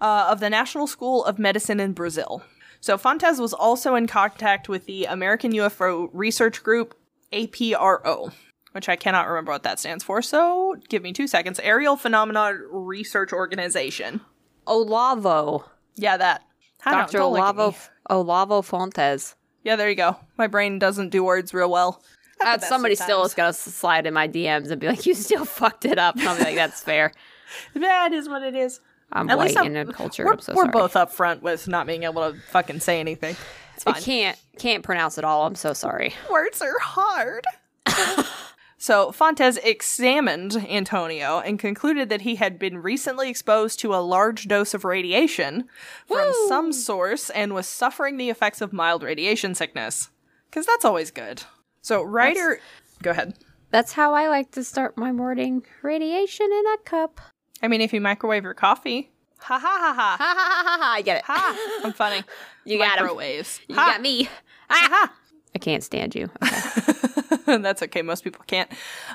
uh, of the National School of Medicine in Brazil. So Fontes was also in contact with the American UFO Research Group, APRO, which I cannot remember what that stands for. So give me two seconds. Aerial Phenomena Research Organization. Olavo. Yeah, that. Dr. don't look at Olavo. Olavo Fontes. Yeah, there you go. My brain doesn't do words real well. Uh, somebody still is gonna slide in my DMs and be like, "You still fucked it up." And I'll be like, "That's fair." That is what it is. I'm At white in a culture. We're, so we're both upfront with not being able to fucking say anything. It's I can't can't pronounce it all. I'm so sorry. Words are hard. so Fontes examined Antonio and concluded that he had been recently exposed to a large dose of radiation from some source and was suffering the effects of mild radiation sickness. Because that's always good. So writer, go ahead. That's how I like to start my morning. Radiation in a cup. I mean, if you microwave your coffee, ha ha ha ha. Ha ha ha ha! I get it. Ha! I'm funny. You got him. Microwaves. You Ha! got me. Ah! I can't stand you. Okay. That's okay. Most people can't.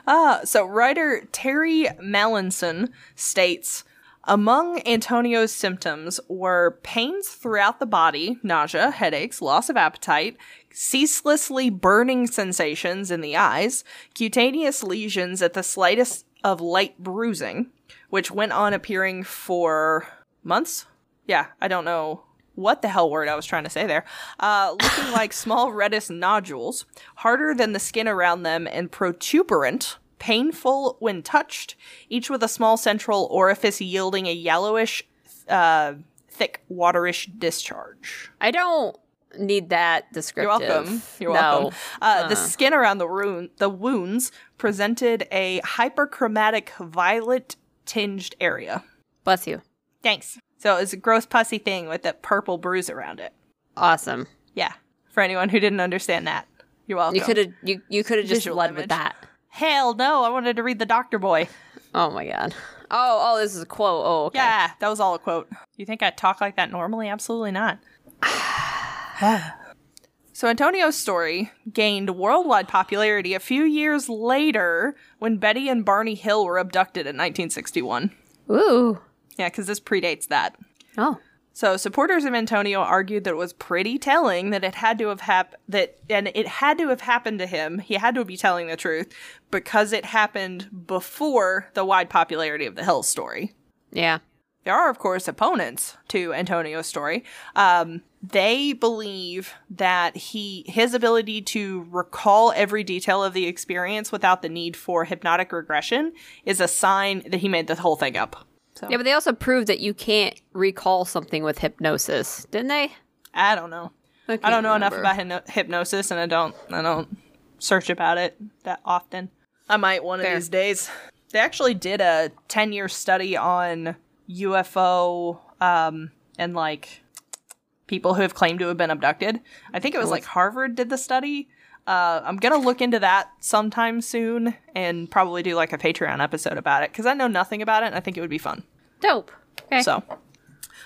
Uh, so, writer Terry Mallinson states among Antonio's symptoms were pains throughout the body, nausea, headaches, loss of appetite, ceaselessly burning sensations in the eyes, cutaneous lesions at the slightest of light bruising, which went on appearing for months. Yeah, I don't know what the hell word I was trying to say there. Uh, looking like small reddish nodules, harder than the skin around them, and protuberant, painful when touched, each with a small central orifice yielding a yellowish, uh, thick, waterish discharge. I don't need that description. You're welcome. You're no. welcome. Uh, The skin around the wound, the wounds presented a hyperchromatic violet tinged area. Bless you. Thanks. So it was a gross pussy thing with a purple bruise around it. Awesome. Yeah. For anyone who didn't understand that, you're welcome. You could have you you could have just Visual led image. with that. Hell no! I wanted to read the Doctor Boy. Oh my god. Oh oh, this is a quote. Oh okay. Yeah, that was all a quote. You think I talk like that normally? Absolutely not. so Antonio's story gained worldwide popularity a few years later when Betty and Barney Hill were abducted in 1961. Ooh. Yeah, because this predates that. Oh. So supporters of Antonio argued that it was pretty telling that it had to have hap- that and it had to have happened to him. He had to be telling the truth because it happened before the wide popularity of the Hill story. Yeah. There are, of course, opponents to Antonio's story. Um, they believe that he his ability to recall every detail of the experience without the need for hypnotic regression is a sign that he made the whole thing up. So Yeah, but they also proved that you can't recall something with hypnosis, didn't they? I don't know. I can't don't know enough about hypno- hypnosis, and I don't I don't search about it that often. I might one Fair. of these days. They actually did a ten year study on UFO um, and like people who have claimed to have been abducted. I think it was like Harvard did the study. Uh, I'm gonna look into that sometime soon and probably do like a Patreon episode about it because I know nothing about it and I think it would be fun. Dope. Okay. So,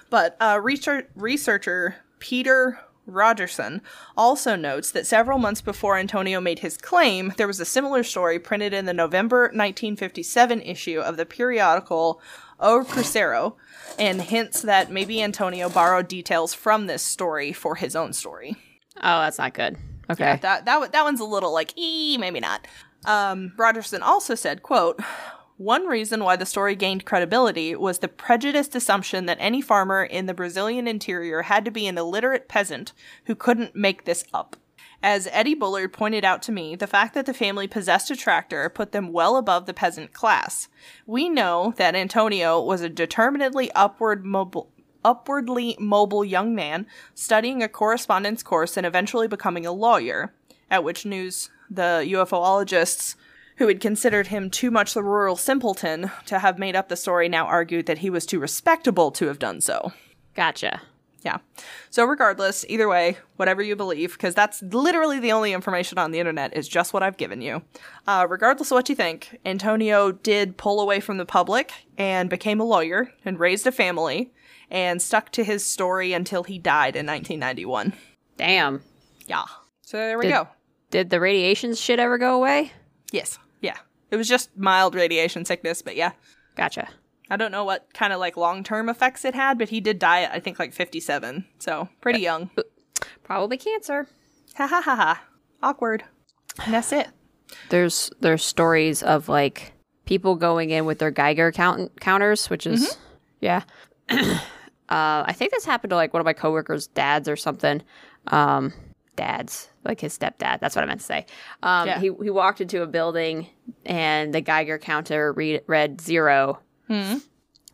but uh, research, researcher Peter Rogerson also notes that several months before Antonio made his claim, there was a similar story printed in the November 1957 issue of the periodical O Cruzeiro, and hints that maybe Antonio borrowed details from this story for his own story. oh, that's not good. Okay. Yeah, that that that one's a little like, ee, maybe not. Um, Rogerson also said, "quote." One reason why the story gained credibility was the prejudiced assumption that any farmer in the Brazilian interior had to be an illiterate peasant who couldn't make this up. As Eddie Bullard pointed out to me, the fact that the family possessed a tractor put them well above the peasant class. We know that Antonio was a determinedly upward mobile upwardly mobile young man studying a correspondence course and eventually becoming a lawyer, at which news the UFOologists who had considered him too much the rural simpleton to have made up the story now argued that he was too respectable to have done so. Gotcha. Yeah. So regardless, either way, whatever you believe, because that's literally the only information on the internet is just what I've given you. Uh, regardless of what you think, Antonio did pull away from the public and became a lawyer and raised a family and stuck to his story until he died in 1991. Damn. Yeah. So there we Did- go. Did the radiation shit ever go away? Yes. Yeah. It was just mild radiation sickness, but yeah. Gotcha. I don't know what kind of like long term effects it had, but he did die at I think like 57. So pretty uh, young. Probably cancer. Ha ha ha ha. Awkward. And that's it. There's there's stories of like people going in with their Geiger count- counters, which is mm-hmm. yeah. uh, I think this happened to like one of my coworkers' dads or something. Um, dads, like his stepdad. That's what I meant to say. Um, Yeah. he he walked into a building and the Geiger counter read, read 0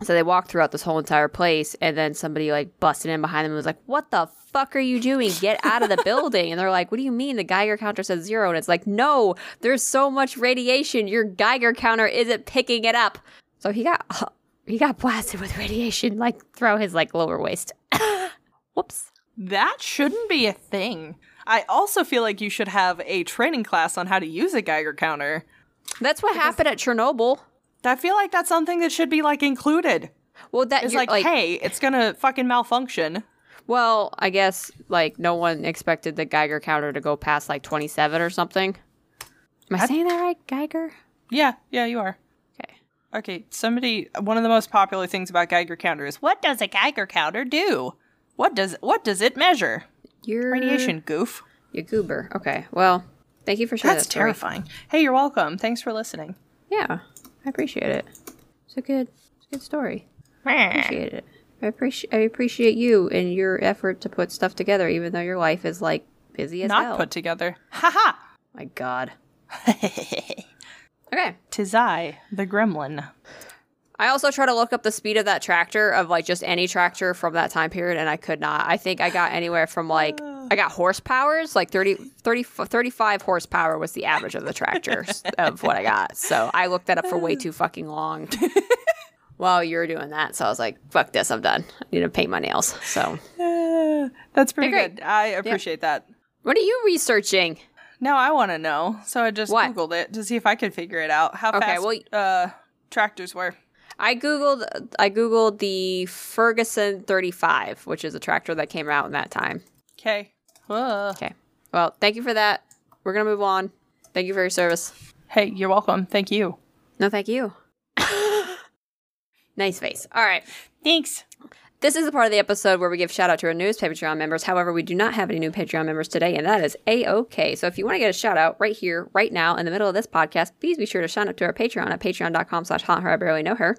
So they walked throughout this whole entire place, and then somebody like busted in behind them and was like, "What the fuck are you doing? Get out of the building!" And they're like, "What do you mean? The Geiger counter says zero. And it's like, "No, there's so much radiation. Your Geiger counter isn't picking it up." So he got he got blasted with radiation like throw his like lower waist. Whoops. That shouldn't be a thing. I also feel like you should have a training class on how to use a Geiger counter. That's what happened at Chernobyl. I feel like that's something that should be like included. Well, that is It's you're, like, hey, it's gonna fucking malfunction. Well, I guess like no one expected the Geiger counter to go past like 27 or something. Am I, saying that right? Geiger? Yeah, yeah, you are. Okay. Somebody. One of the most popular things about Geiger counter is what does a Geiger counter do? What does what does it measure? You're Radiation goof. You goober. Okay. Well, thank you for sharing That's that terrifying. Hey, you're welcome. Thanks for listening. Yeah, I appreciate it. It's a good, it's a good story. I appreciate it. I appreciate I appreciate you and your effort to put stuff together, even though your life is like busy as Not hell. put together. Haha. My God. Okay. Tis I, the gremlin. I also try to look up the speed of that tractor of like just any tractor from that time period and I could not. I think I got anywhere from like I got horsepowers, like 30, 30 35 horsepower was the average of the tractors of what I got. So I looked that up for way too fucking long while you were doing that. So I was like, fuck this, I'm done. I need to paint my nails. So Uh, that's pretty good. I appreciate that. what are you researching? Now I want to know. So I just What? googled it to see if I could figure it out. How Okay, fast well, uh, tractors were. I googled I googled the Ferguson 35, which is a tractor that came out in that time. Okay. Okay. Well, thank you for that. We're going to move on. Thank you for your service. Hey, you're welcome. Thank you. No, thank you. nice face. All right. Thanks. This is the part of the episode where we give shout out to our newest Patreon members. However, we do not have any new Patreon members today, and that is a okay. So if you want to get a shout out right here, right now, in the middle of this podcast, please be sure to sign up to our Patreon at patreon.com slash haunt her. I barely know her.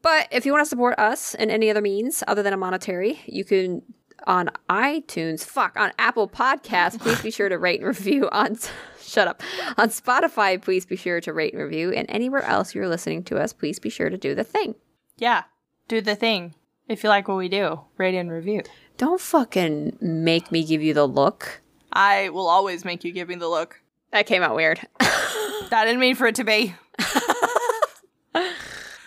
But if you want to support us in any other means other than a monetary, you can on iTunes, fuck, on Apple Podcasts, please be sure to rate and review on shut up. On Spotify, please be sure to rate and review. And anywhere else you're listening to us, please be sure to do the thing. Yeah. Do the thing. If you like what we do, rate and review. Don't fucking make me give you the look. I will always make you give me the look. That came out weird. That didn't mean for it to be.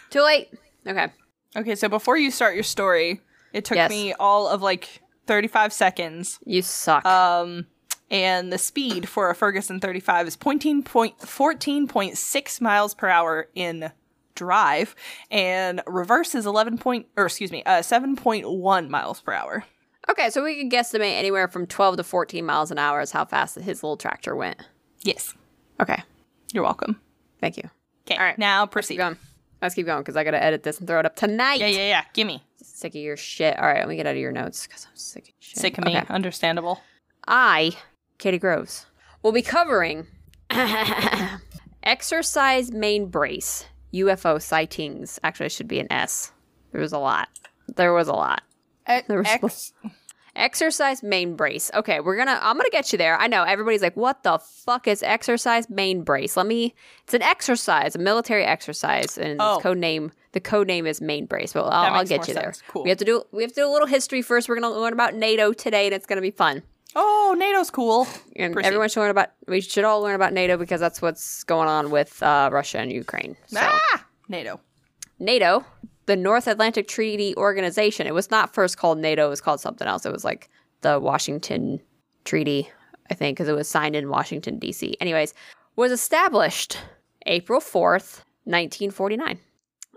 Too late. Okay. Okay, so before you start your story, it took Yes. me all of like 35 seconds. You suck. Um, and the speed for a Ferguson 35 is 14 point, 14.6 miles per hour in drive, and reverse is 11 point, or excuse me, uh, 7.1 miles per hour. okay, so we can guesstimate anywhere from 12 to 14 miles an hour is how fast his little tractor went. Yes. Okay. You're welcome. Thank you. Okay, All right. now Keep proceed. going. Let's keep going because I got to edit this and throw it up tonight. Yeah, yeah, yeah. Gimme. Sick of your shit. All right, let me get out of your notes because I'm sick of shit. Sick of me. Understandable. I, Katie Groves, will be covering exercise main brace UFO sightings. Actually, it should be an S. There was a lot. There was a lot. There was Ex- Exercise main brace. Okay, we're gonna. I'm gonna get you there. I know everybody's like, "What the fuck is exercise main brace?" Let me. It's an exercise, a military exercise, and Oh. its code name. The code name is main brace. But I'll, I'll get you there. Cool. We have to do. We have to do a little history first. We're gonna learn about NATO today, and it's gonna be fun. Oh, NATO's cool. And Proceed. everyone should learn about. We should all learn about NATO because that's what's going on with uh, Russia and Ukraine. So. Ah! NATO. NATO, the North Atlantic Treaty Organization. It was not first called NATO, it was called something else. It was like the Washington Treaty, I think, because it was signed in Washington, D.C. Anyways, was established April 4th, 1949.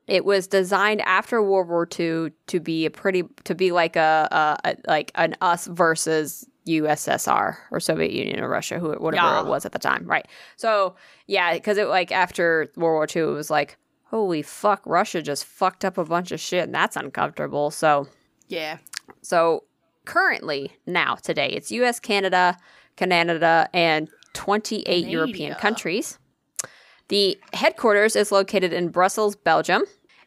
It was designed after World War II to be a pretty to be like a, a, a like an us versus USSR or Soviet Union or Russia, who whatever Yeah. it was at the time, right? So yeah, because it like after World War II, it was like holy fuck, Russia just fucked up a bunch of shit, and that's uncomfortable. So Yeah. so currently, now, today, it's US, Canada, Canada, and 28 European countries. The headquarters is located in Brussels, Belgium,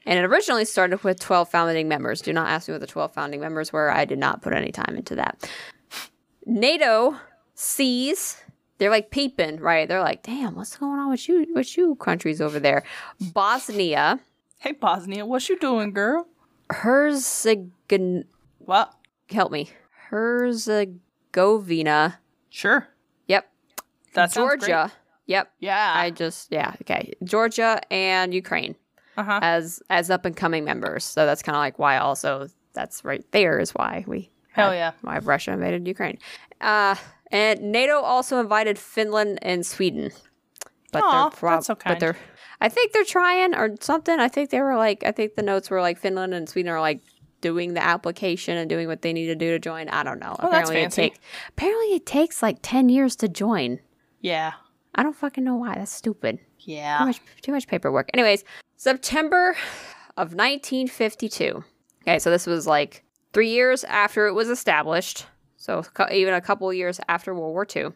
and it originally started with 12 founding members. Do not ask me what the 12 founding members were. I did not put any time into that. NATO sees they're like peeping, right? They're like, "Damn, what's going on with you with you countries over there?" Bosnia Hey, Bosnia, what you doing, girl? Herzegovina. What? Help me. Herzegovina. Sure. Yep. That's. Georgia. Yep. Yeah. I just yeah okay. Georgia and Ukraine uh-huh. as as up and coming members. So that's kind of like why also that's right there is why we Hell yeah. why Russia invaded Ukraine. Uh, and NATO also invited Finland and Sweden, but Aw, they're prob- that's so but they're I think they're trying or something. I think they were like I think the notes were like Finland and Sweden are like doing the application and doing what they need to do to join. I don't know. Oh, apparently it take apparently it takes like ten years to join. Yeah. I don't fucking know why. That's stupid. Too Yeah. much, too much paperwork. Anyways, September of 1952. Okay, so this was like three years after it was established. So even a couple years after World War II.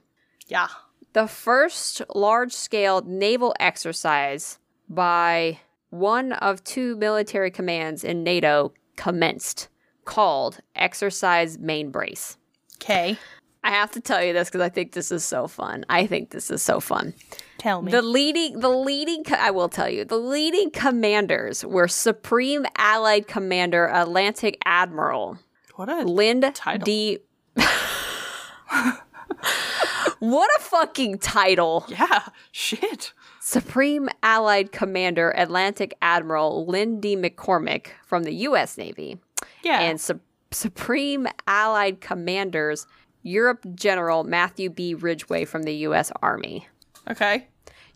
Yeah. The first large scale naval exercise by one of two military commands in NATO commenced, called Exercise Main Brace. Okay. I have to tell you this because I think this is so fun. I think this is so fun. Tell me. The leading, the leading, I will tell you, the leading commanders were Supreme Allied Commander Atlantic Admiral what a Lynde Title. D. what a fucking title! yeah. Shit. Supreme Allied Commander Atlantic Admiral Lynde D. McCormick from the U.S. Navy Yeah. and Su- Supreme Allied Commanders Europe General Matthew B. Ridgway from the U.S. Army. Okay.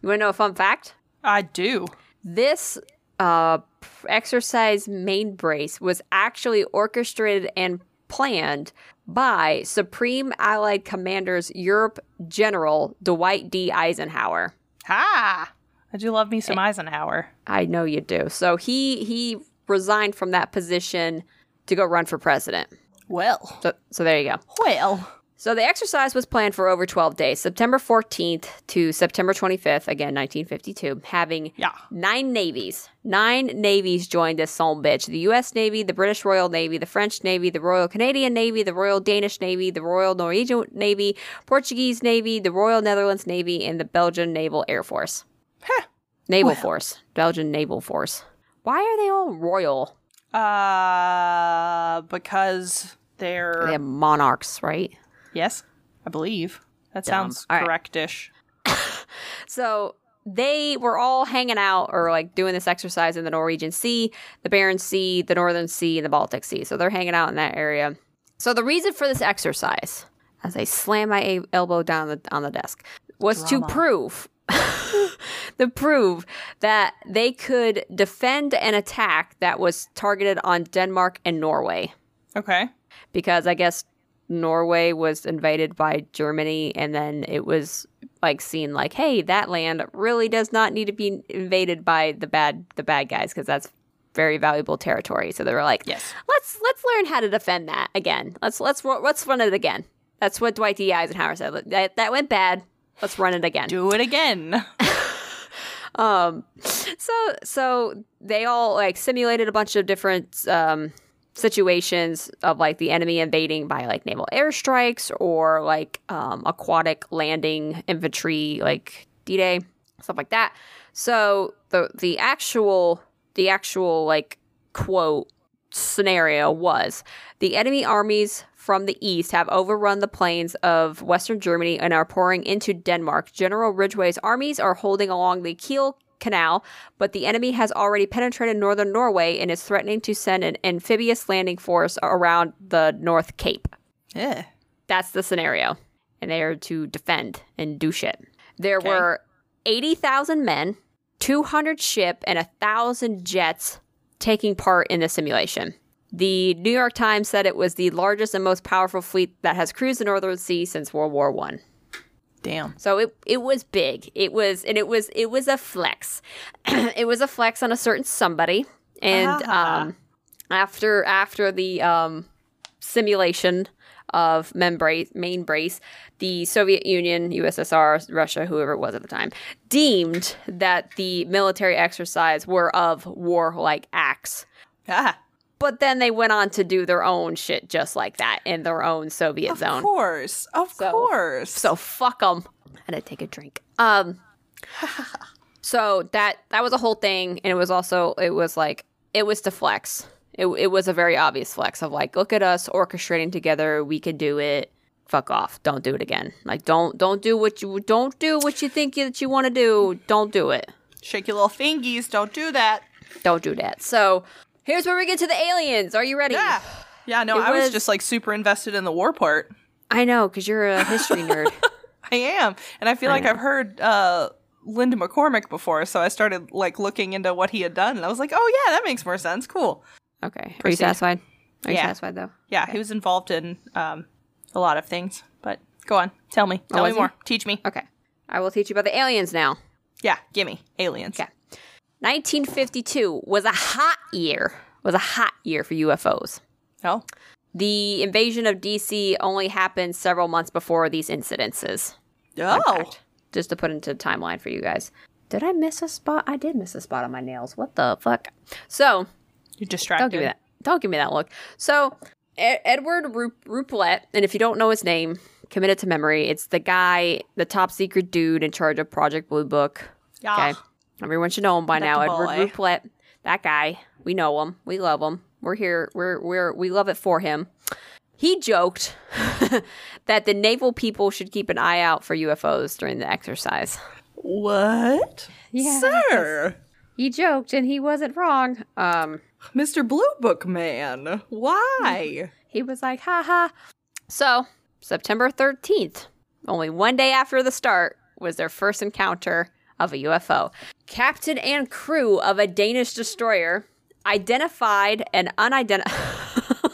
You want to know a fun fact? I do. This uh, exercise main brace was actually orchestrated and planned by Supreme Allied Commanders Europe General Dwight D. Eisenhower. Ha! I do love me some Eisenhower. I know you do. So he he resigned from that position to go run for president. Well. So so there you go. Well. So the exercise was planned for over 12 days, September 14th to September 25th, again 1952, having Yeah. nine navies. Nine navies joined this son bitch. The US Navy, the British Royal Navy, the French Navy, the Royal Canadian Navy, the Royal Danish Navy, the Royal Norwegian Navy, Portuguese Navy, the Royal Netherlands Navy, and the Belgian Naval Air Force. Huh. Naval Well. Force. Belgian Naval Force. Why are they all royal? Uh, because they're They have monarchs, right? Yes, I believe that Dumb. sounds All right. correctish. So they were all hanging out or like doing this exercise in the Norwegian Sea, the Barents Sea, the Northern Sea, and the Baltic Sea. So they're hanging out in that area. So the reason for this exercise, as I slam my a- elbow down the, on the desk, was Drama. to prove. to prove that they could defend an attack that was targeted on Denmark and Norway Okay. because I guess Norway was invaded by Germany, and then it was like seen like, hey, that land really does not need to be invaded by the bad the bad guys because that's very valuable territory. So they were like, Yes. let's let's learn how to defend that again. Let's let's let's run it again. That's what Dwight D. Eisenhower said. That that went bad. Let's run it again. Do it again. Um, so so they all like simulated a bunch of different um situations of like the enemy invading by like naval airstrikes or like um aquatic landing infantry like D-Day stuff like that. So the the actual the actual like quote scenario was the enemy armies from the east have overrun the plains of western Germany and are pouring into Denmark. General Ridgway's armies are holding along the Kiel Canal, but the enemy has already penetrated northern Norway and is threatening to send an amphibious landing force around the North Cape. yeah. That's the scenario. And they are to defend and do shit. There Okay. were 80,000 men, 200 ship, and 1,000 jets taking part in the simulation. The New York Times said it was the largest and most powerful fleet that has cruised the Northern Sea since World War One. Damn. So it it was big. It was and it was it was a flex. it was a flex on a certain somebody. And Ah. um, after after the um, simulation of membrace, main brace, the Soviet Union, USSR, Russia, whoever it was at the time, deemed that the military exercise were of warlike acts. Ah. But then they went on to do their own shit just like that in their own Soviet Of zone. Of course. Of So- course. So fuck them. I had to take a drink. Um. So that that was a whole thing, and it was also it was like it was to flex. It it was a very obvious flex of like, look at us orchestrating together. We could do it. Fuck off. Don't do it again. Like don't don't do what you don't do what you think that you want to do. Don't do it. Shake your little fingies. Don't do that. Don't do that. So here's where we get to the aliens. Are you ready? Yeah. Yeah, no, It I was was- just like super invested in the war part. I know because you're a history nerd. I am. And I feel I like know. I've heard uh Linda McCormick before, so I started like looking into what he had done and I was like, "Oh yeah, that makes more sense. Cool." Okay. Are you satisfied? Are you Yeah. satisfied though? Yeah, he was involved in um a lot of things. But go on. Tell me. Tell Oh, me was he? more. Teach me. Okay. I will teach you about the aliens now. Yeah, gimme. Aliens. Okay. 1952 was a hot year. Was a hot year for UFOs. Oh. The invasion of DC only happened several months before these incidences. Oh. fact. Just to put into timeline for you guys. Did I miss a spot? I did miss a spot on my nails. What the fuck? So, You're distracted. don't give me that. Don't give me that look. So, Ed- Edward Ru- Ruppelt, and if you don't know his name, commit it to memory. It's the guy, the top secret dude in charge of Project Blue Book. Yeah. Okay. Everyone should know him by now. Edward. Ruppelt. That guy. We know him. We love him. We're here. We're we're we love it for him. He joked that the naval people should keep an eye out for UFOs during the exercise. What? Yeah. Sir. He joked and he wasn't wrong. Um Mr. Blue Book Man. Why? he was like, ha ha. So, September 13th, only one day after the start, was their first encounter of a UFO. Captain and crew of a Danish destroyer identified an unidentified.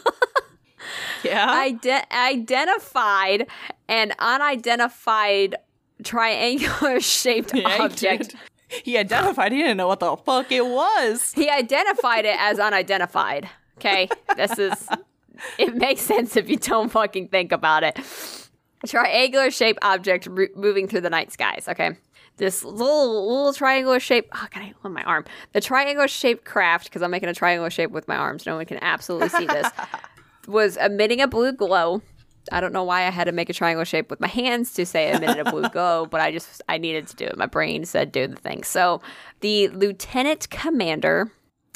yeah. Ide- identified an unidentified triangular shaped Yeah, object. did. He identified. He didn't know what the fuck it was. He identified it as unidentified. Okay, this is. It makes sense if you don't fucking think about it. Triangular shaped object ro- moving through the night skies. Okay, this little little triangular shape. Oh, God, I on my arm. The triangular shaped craft, because I'm making a triangular shape with my arms. No one can absolutely see this. was emitting a blue glow. I don't know why I had to make a triangle shape with my hands to say emitted a blue glow, but I just I needed to do it. My brain said do the thing. So the lieutenant commander,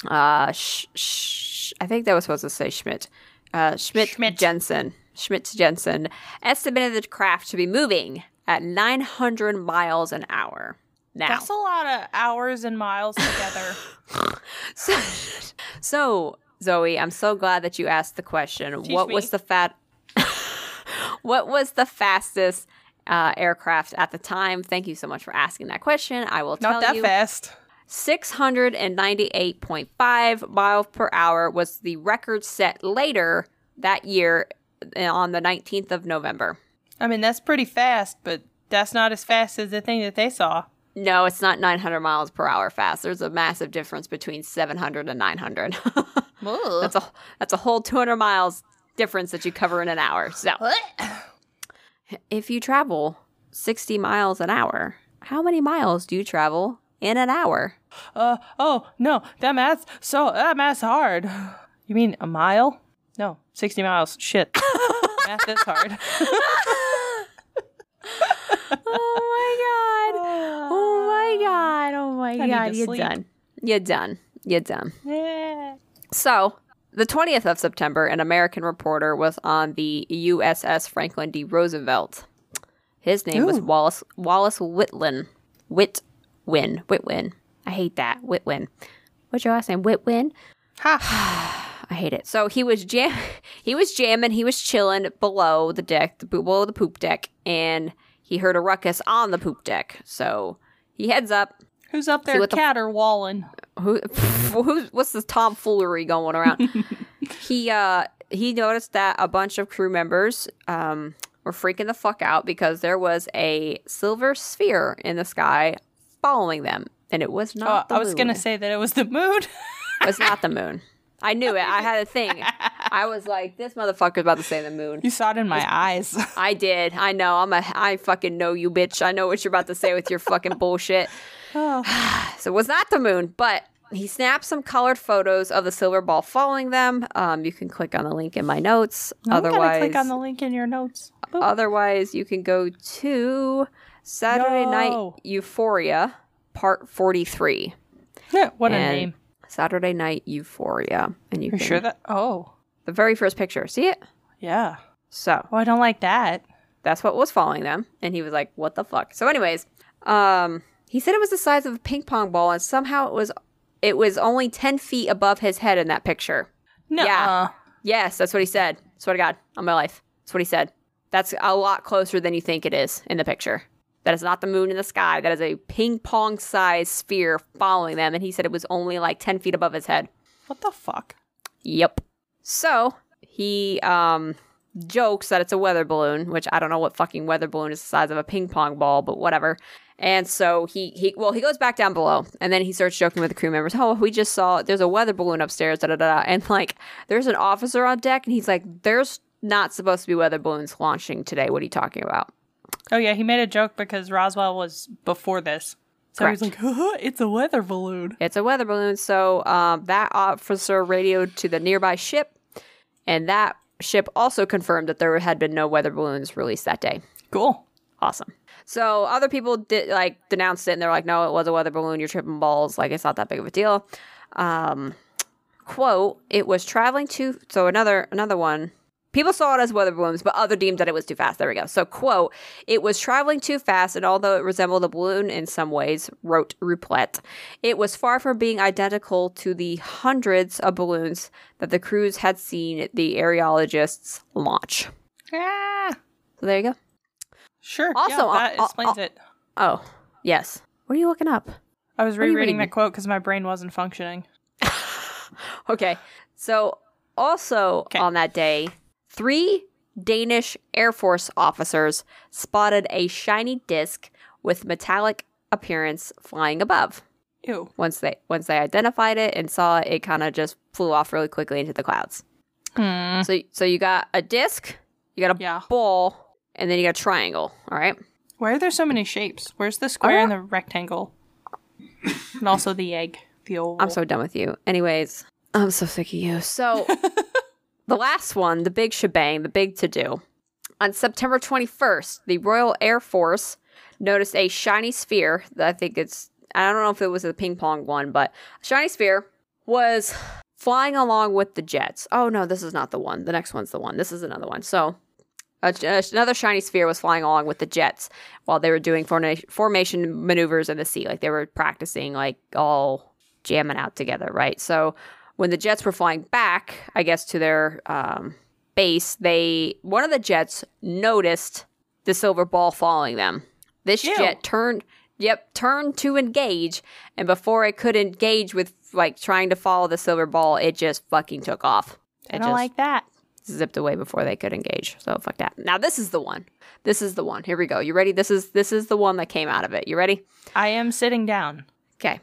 uh, sh- sh- I think that was supposed to say Schmidt, uh, Schmidt, Schmidt. Jensen, Schmidt Jensen, estimated the craft to be moving at 900 miles an hour. Now, That's a lot of hours and miles together. so, so, Zoe, I'm so glad that you asked the question. what me. was the fat? what was the fastest uh, aircraft at the time? Thank you so much for asking that question. I will tell Not that you. fast. 698.5 miles per hour was the record set later that year uh, on the 19th of November. I mean, that's pretty fast, but that's not as fast as the thing that they saw. No, it's not 900 miles per hour fast. There's a massive difference between 700 and 900. that's a that's a whole 200 miles difference that you cover in an hour. So, if you travel 60 miles an hour, how many miles do you travel in an hour? Uh oh no, that math so that math's hard. You mean a mile? No, sixty miles. Shit, math is hard. Oh, oh my god. Oh my god. Oh my need god. You're sleep. done. You're done. You're done. Yeah. So, the 20th of September, an American reporter was on the USS Franklin D. Roosevelt. His name was Ooh. Wallace Wallace Whitwin. Whitwin. Whitwin. I hate that. Whitwin. What's your last name? Whitwin? Ha. I hate it. So he was jam he was jamming, he was chilling below the deck, the below the poop deck, and he heard a ruckus on the poop deck. So he heads up. Who's up there what the- caterwauling? Who, who's what's this tomfoolery going around? he uh he noticed that a bunch of crew members um were freaking the fuck out because there was a silver sphere in the sky following them, and it was not. the I was gonna say that it was the moon. it was not the moon. I knew it. I had a thing. I was like, this motherfucker's about to say the moon. you saw it in my eyes. I did. I know. I'm a. I fucking know you, bitch. I know what you're about to say with your fucking bullshit. Oh. So it was not the moon, but he snapped some colored photos of the silver ball following them. Um, you can click on the link in my notes. I'm otherwise, click on the link in your notes. Boop. otherwise you can go to Saturday Yo. Night Uforia Part 43. Yeah, what a name. Saturday Night Uforia. And you You can, sure that? Oh, the very first picture. See it? yeah. So Oh, I don't like that. that's what was following them. And he was like, what the fuck? So, anyways, um, he said it was the size of a ping pong ball, and somehow it was it was only 10 feet above his head in that picture. No. Yeah. Yes, that's what he said. Swear to God, on my life. That's what he said. That's a lot closer than you think it is in the picture. That is not the moon in the sky. That is a ping pong sized sphere following them. And he said it was only like 10 feet above his head. What the fuck? Yep. So he um jokes that it's a weather balloon, which I don't know what fucking weather balloon is the size of a ping pong ball, but whatever. And so he he well he goes back down below and then he starts joking with the crew members. Oh, we just saw there's a weather balloon upstairs, da da da. da." And like there's an officer on deck and he's like, There's not supposed to be weather balloons launching today. What are you talking about? Oh yeah, he made a joke because Roswell was before this. So he's like, Haha, "It's a weather balloon." It's a weather balloon. So um, that officer radioed to the nearby ship, and that ship also confirmed that there had been no weather balloons released that day. Cool. Awesome. So other people did like denounced it, and they're like, "No, it was a weather balloon. You're tripping balls. Like it's not that big of a deal." Um, quote: It was traveling to So another another one. People saw it as weather balloons, but other deemed that it was too fast. There we go. So, quote, it was traveling too fast, and although it resembled a balloon in some ways, wrote Ruppelt, it was far from being identical to the hundreds of balloons that the crews had seen the aerologists launch. Ah. So, there you go. Sure. Also, yeah, that uh, uh, explains uh, it. Oh, yes. What are you looking up? I was rereading reading? that quote because my brain wasn't functioning. Okay. So, also Okay. on that day, three Danish Air Force officers spotted a shiny disc with metallic appearance flying above. Ew. Once they once they identified it and saw it, it kind of just flew off really quickly into the clouds. Hmm. So so you got a disc, you got a Yeah. ball, and then you got a triangle. All right. Why are there so many shapes? Where's the square Oh, and the rectangle? and also the egg, the oval. I'm so done with you. Anyways, I'm so sick of you. So, the last one, the big shebang, the big to do. On September 21st, the Royal Air Force noticed a shiny sphere. That I think it's, I don't know if it was a ping pong one, but a shiny sphere was flying along with the jets. Oh, no, this is not the one. The next one's the one. This is another one. So, another shiny sphere was flying along with the jets while they were doing forna- formation maneuvers in the sea. Like they were practicing, like all jamming out together, right? So when the jets were flying back, I guess to their um, base, they one of the jets noticed the silver ball following them. This Ew. jet turned, yep, turned to engage, and before it could engage with like trying to follow the silver ball, it just fucking took off. I don't just like that. zipped away before they could engage. So fuck that. Now this is the one. This is the one. Here we go. You ready? This is this is the one that came out of it. You ready? I am sitting down. Okay.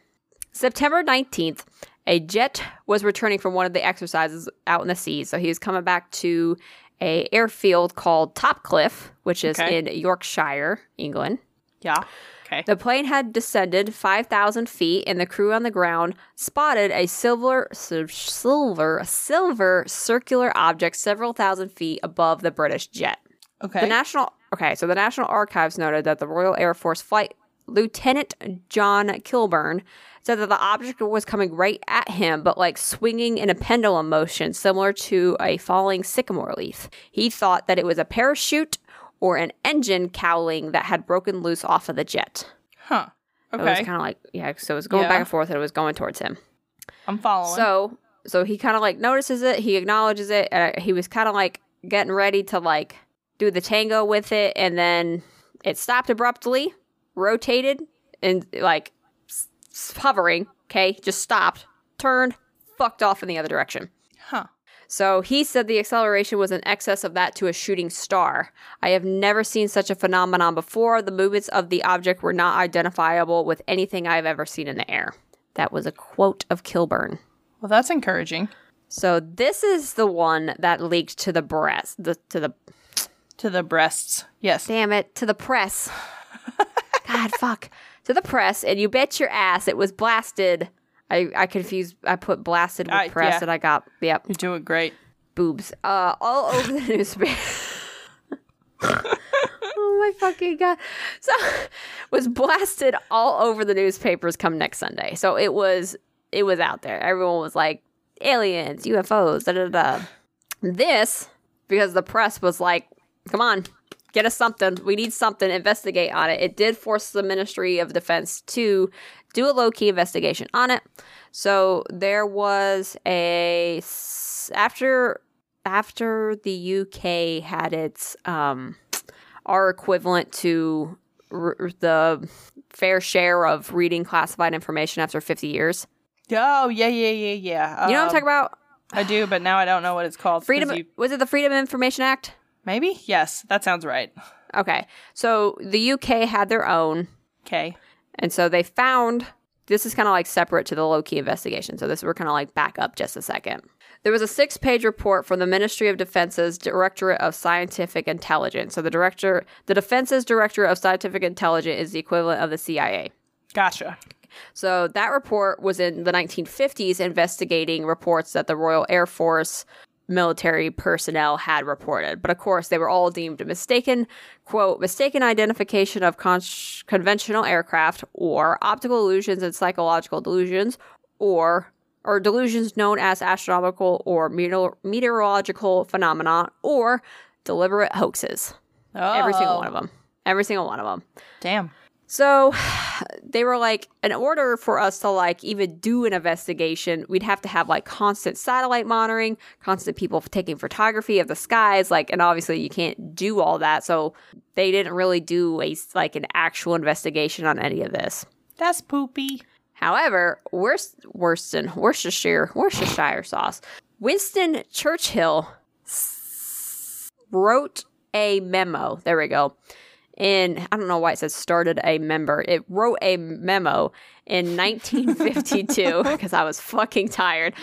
September 19th, a jet was returning from one of the exercises out in the sea. So he was coming back to a airfield called Topcliffe, which is Okay. in Yorkshire, England. Yeah. Okay. The plane had descended 5,000 feet, and the crew on the ground spotted a silver, silver, silver circular object several thousand feet above the British jet. Okay. The National Okay, so the National Archives noted that the Royal Air Force Flight Lieutenant John Kilburn said that the object was coming right at him, but like swinging in a pendulum motion, similar to a falling sycamore leaf. He thought that it was a parachute or an engine cowling that had broken loose off of the jet. huh. Okay. It was kind of like yeah, so it was going Yeah. back and forth, and it was going towards him. I'm following. So so he kind of like notices it, he acknowledges it, and he was kind of like getting ready to like do the tango with it, and then it stopped abruptly, rotated, and like hovering. Okay, just stopped, turned, fucked off in the other direction. huh. So he said the acceleration was in excess of that to a shooting star. I have never seen such a phenomenon before. The movements of the object were not identifiable with anything I've ever seen in the air. That was a quote of Kilburn. Well, that's encouraging. So this is the one that leaked to the breast, the, to the To the breasts. Yes. damn it, to the press. God, fuck, to the press, and you bet your ass it was blasted. I I confused. I put blasted with Uh, press, yeah. and I got yep You're doing great. boobs uh all over the newspaper. oh my fucking god! So was blasted all over the newspapers come next Sunday. So it was it was out there. Everyone was like aliens, UFOs, da da da. This because the press was like, "Come on, get us something. We need something. Investigate on it." It did force the Ministry of Defense to do a low key investigation on it. So there was a after after the UK had its um our equivalent to r- the fair share of reading classified information after 50 years. Oh yeah, yeah, yeah, yeah. You know what I'm Um, talking about? I do, but now I don't know what it's called. Freedom you- was it the Freedom of Information Act? Maybe? Yes, that sounds right. Okay. So the UK had their own Okay. and so they found this is kind of like separate to the low key investigation. So this we're kind of like back up just a second. There was a six page report from the Ministry of Defense's Directorate of Scientific Intelligence. So the director, the Defense's Directorate of Scientific Intelligence is the equivalent of the CIA. Gotcha. So that report was in the 1950s investigating reports that the Royal Air Force military personnel had reported. But of course, they were all deemed mistaken, quote, mistaken identification of con- conventional aircraft or optical illusions and psychological delusions or or delusions known as astronomical or meteor- meteorological phenomena or deliberate hoaxes. Oh, Every single one of oh. them. Every single one of them. Damn. So they were like, in order for us to like even do an investigation, we'd have to have like constant satellite monitoring, constant people taking photography of the skies, like, and obviously you can't do all that. So they didn't really do a like an actual investigation on any of this. That's poopy. However, Worst, Worston, Worcestershire, Worcestershire sauce, Winston Churchill wrote a memo. There we go. In I don't know why it says started a member. It wrote a memo in 1952 because I was fucking tired.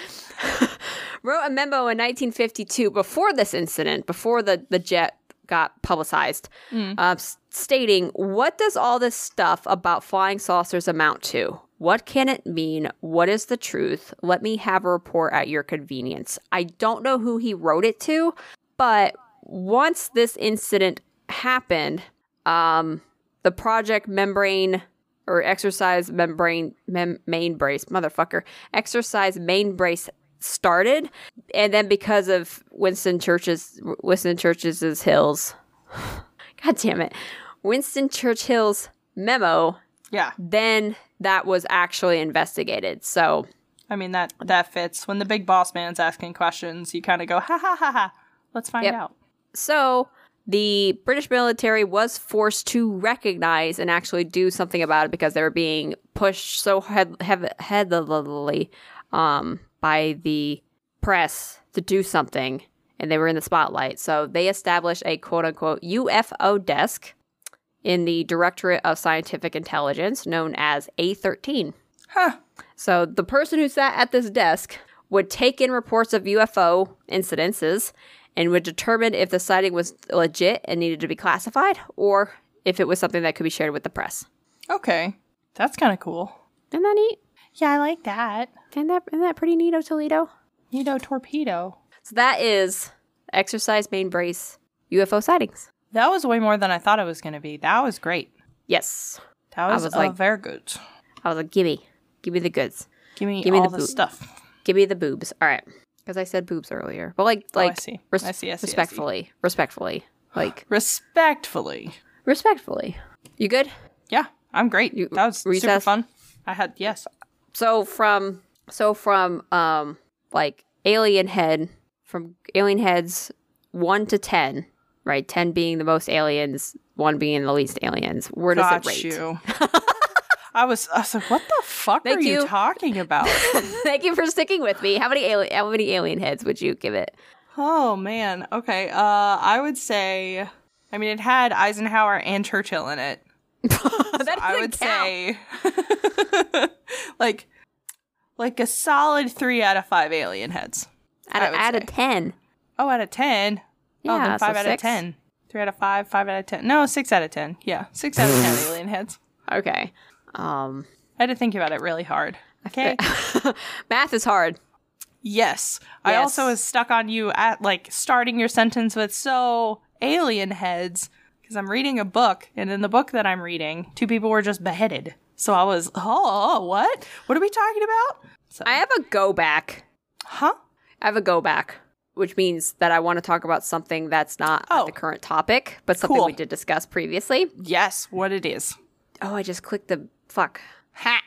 wrote a memo in 1952 before this incident, before the the jet got publicized, uh, s- stating, What does all this stuff about flying saucers amount to? What can it mean? What is the truth? Let me have a report at your convenience. I don't know who he wrote it to, but once this incident happened, um, the Project Membrane or Exercise Membrane mem- Main Brace, motherfucker, Exercise Main Brace started, and then because of Winston Church's Winston Churchill's hills, God damn it, Winston Churchill's memo, Yeah. then that was actually investigated. So I mean that that fits. When the big boss man's asking questions, you kind of go, ha ha ha ha. Let's find Yep. out. So the British military was forced to recognize and actually do something about it because they were being pushed so head, heav- heavily um, by the press to do something, and they were in the spotlight. So they established a quote unquote UFO desk in the Directorate of Scientific Intelligence, known as A13. Huh. So the person who sat at this desk would take in reports of UFO incidences and would determine if the sighting was legit and needed to be classified or if it was something that could be shared with the press. Okay. That's kind of cool. Isn't that neat? Yeah, I like that. Isn't that, isn't that pretty neato, Toledo? Nito torpedo. So that is exercise main brace UFO sightings. That was way more than I thought it was going to be. That was great. Yes. That was, was like- very good. I was like, gimme. Give me the goods. Give me Give me all the the, stuff. Give me the boobs. All right. Because I said boobs earlier. But like, Oh, I like, see. res- I see, I see, I see. respectfully. Respectfully. Like, Respectfully. respectfully. You good? Yeah, I'm great. You- that was super fun. I had yes. so from so from um like alien head from alien heads 1 to 10 right 10 being the most aliens 1 being the least aliens where does Got it rate you. I was, I was like, what the fuck Thank are you. you. talking about? thank you for sticking with me how many alien how many alien heads would you give it oh man. Okay. Uh, I would say. I mean, it had Eisenhower and Churchill in it. that I would count. say, like, like a solid three out of five alien heads. out, of, out of 10 Oh, out of ten. oh, Yeah, then so five out of ten. Three out of five. Five out of ten. No, six out of ten. Yeah, six out of ten alien heads. okay um I had to think about it really hard. Okay. math is hard Yes. I also was stuck on you at like starting your sentence with so alien heads because I'm reading a book, and in the book that I'm reading, two people were just beheaded. So I was, oh, what? What are we talking about? So, I have a go back. huh? I have a go back, which means that I want to talk about something that's not Oh. the current topic, but something Cool. we did discuss previously. Yes, what it is. Oh, I just clicked the fuck. Ha!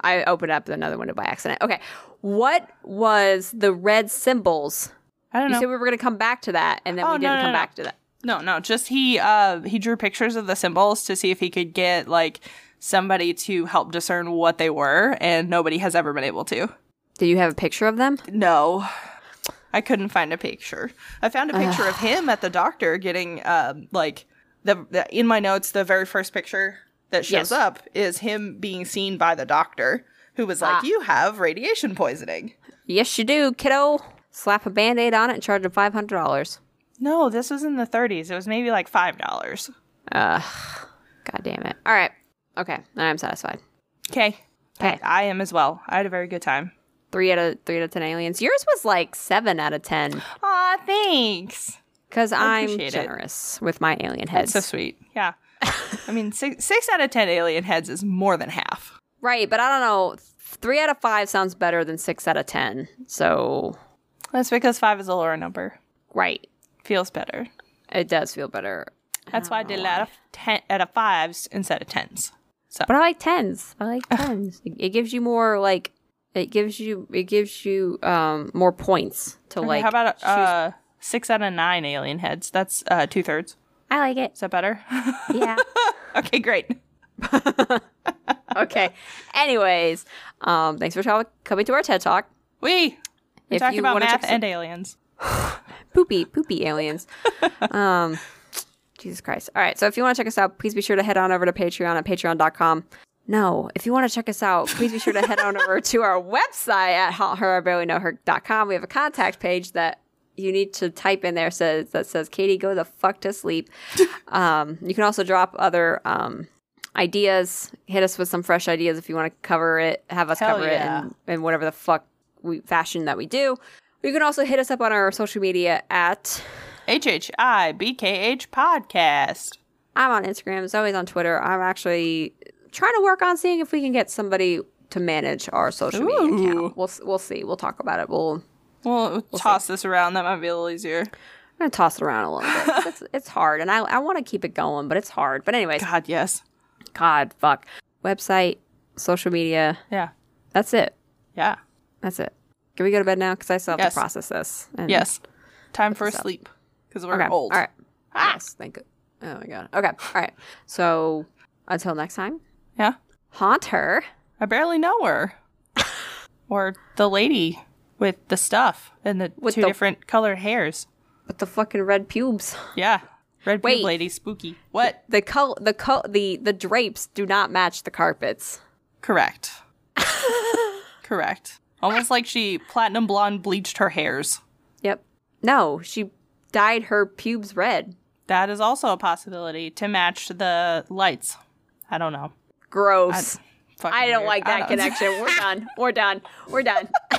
I opened up another window by accident. Okay. What was the red symbols? I don't You know. said we were going to come back to that, and then Oh, we didn't no, come no. back to that. No, no, just he uh he drew pictures of the symbols to see if he could get like somebody to help discern what they were, and nobody has ever been able to. Did you have a picture of them? No. I couldn't find a picture. I found a picture of him at the doctor getting um like the, the in my notes the very first picture that shows Yes. up is him being seen by the doctor who was like Ah. you have radiation poisoning. Yes, you do, kiddo. Slap a band aid on it and charge him $500. No, this was in the 30s. It was maybe like $5. Ugh. God damn it. All right. Okay. I'm satisfied. Okay. Okay. I am as well. I had a very good time. Three out of three out of ten aliens. Yours was like seven out of ten. Aw, thanks. Because I'm appreciate it. generous with my alien That's heads. so sweet. Yeah. I mean, six, six out of 10 alien heads is more than half. right, but I don't know. Three out of five sounds better than six out of ten. So That's because five is a lower number. right. Feels better. It does feel better. That's why I did it out of ten out of fives instead of tens. So But I like tens. I like tens. it, it gives you more like it gives you it gives you um more points to Okay, like how about uh six out of nine alien heads? That's uh two thirds. I like it. Is that better? Yeah. okay, great. okay. Anyways, um thanks for co- coming to our TED Talk. We talking you about math and aliens. poopy poopy aliens um jesus christ all right so if you want to check us out please be sure to head on over to patreon at patreon.com no if you want to check us out please be sure to head on over to our website at herbarelyknowher.com we have a contact page that you need to type in there says that says katie go the fuck to sleep um, you can also drop other um, ideas hit us with some fresh ideas if you want to cover it have us Hell cover yeah. it in, in whatever the fuck we, fashion that we do you can also hit us up on our social media at HHIBKH podcast. I'm on Instagram, Zoe's on Twitter. I'm actually trying to work on seeing if we can get somebody to manage our social media account. We'll we'll see. We'll talk about it. We'll We'll, toss this around. That might be a little easier. I'm gonna toss it around a little bit. it's, it's hard, and I I want to keep it going, but it's hard. But anyways, God, yes. God, fuck. Website, social media. Yeah. That's it. Yeah. That's it. Can we go to bed now? Because I still have Yes. to process this. and- Yes. Time for sleep. Because we're Okay. old. All right. Ah! Yes. Thank you. Oh my god. Okay. All right. So until next time, Yeah. haunt her. I barely know her. or the lady with the stuff and the With two the- different colored hairs. with the fucking red pubes. Yeah. Red Wait. pube lady, spooky. What? The col- the col- the the drapes do not match the carpets. Correct. Correct. Almost like she platinum blonde bleached her hairs. Yep. No, she dyed her pubes red. That is also a possibility to match the lights. I don't know. Gross. Fucking I, don't weird. like that don't- connection. We're done. We're done. We're done.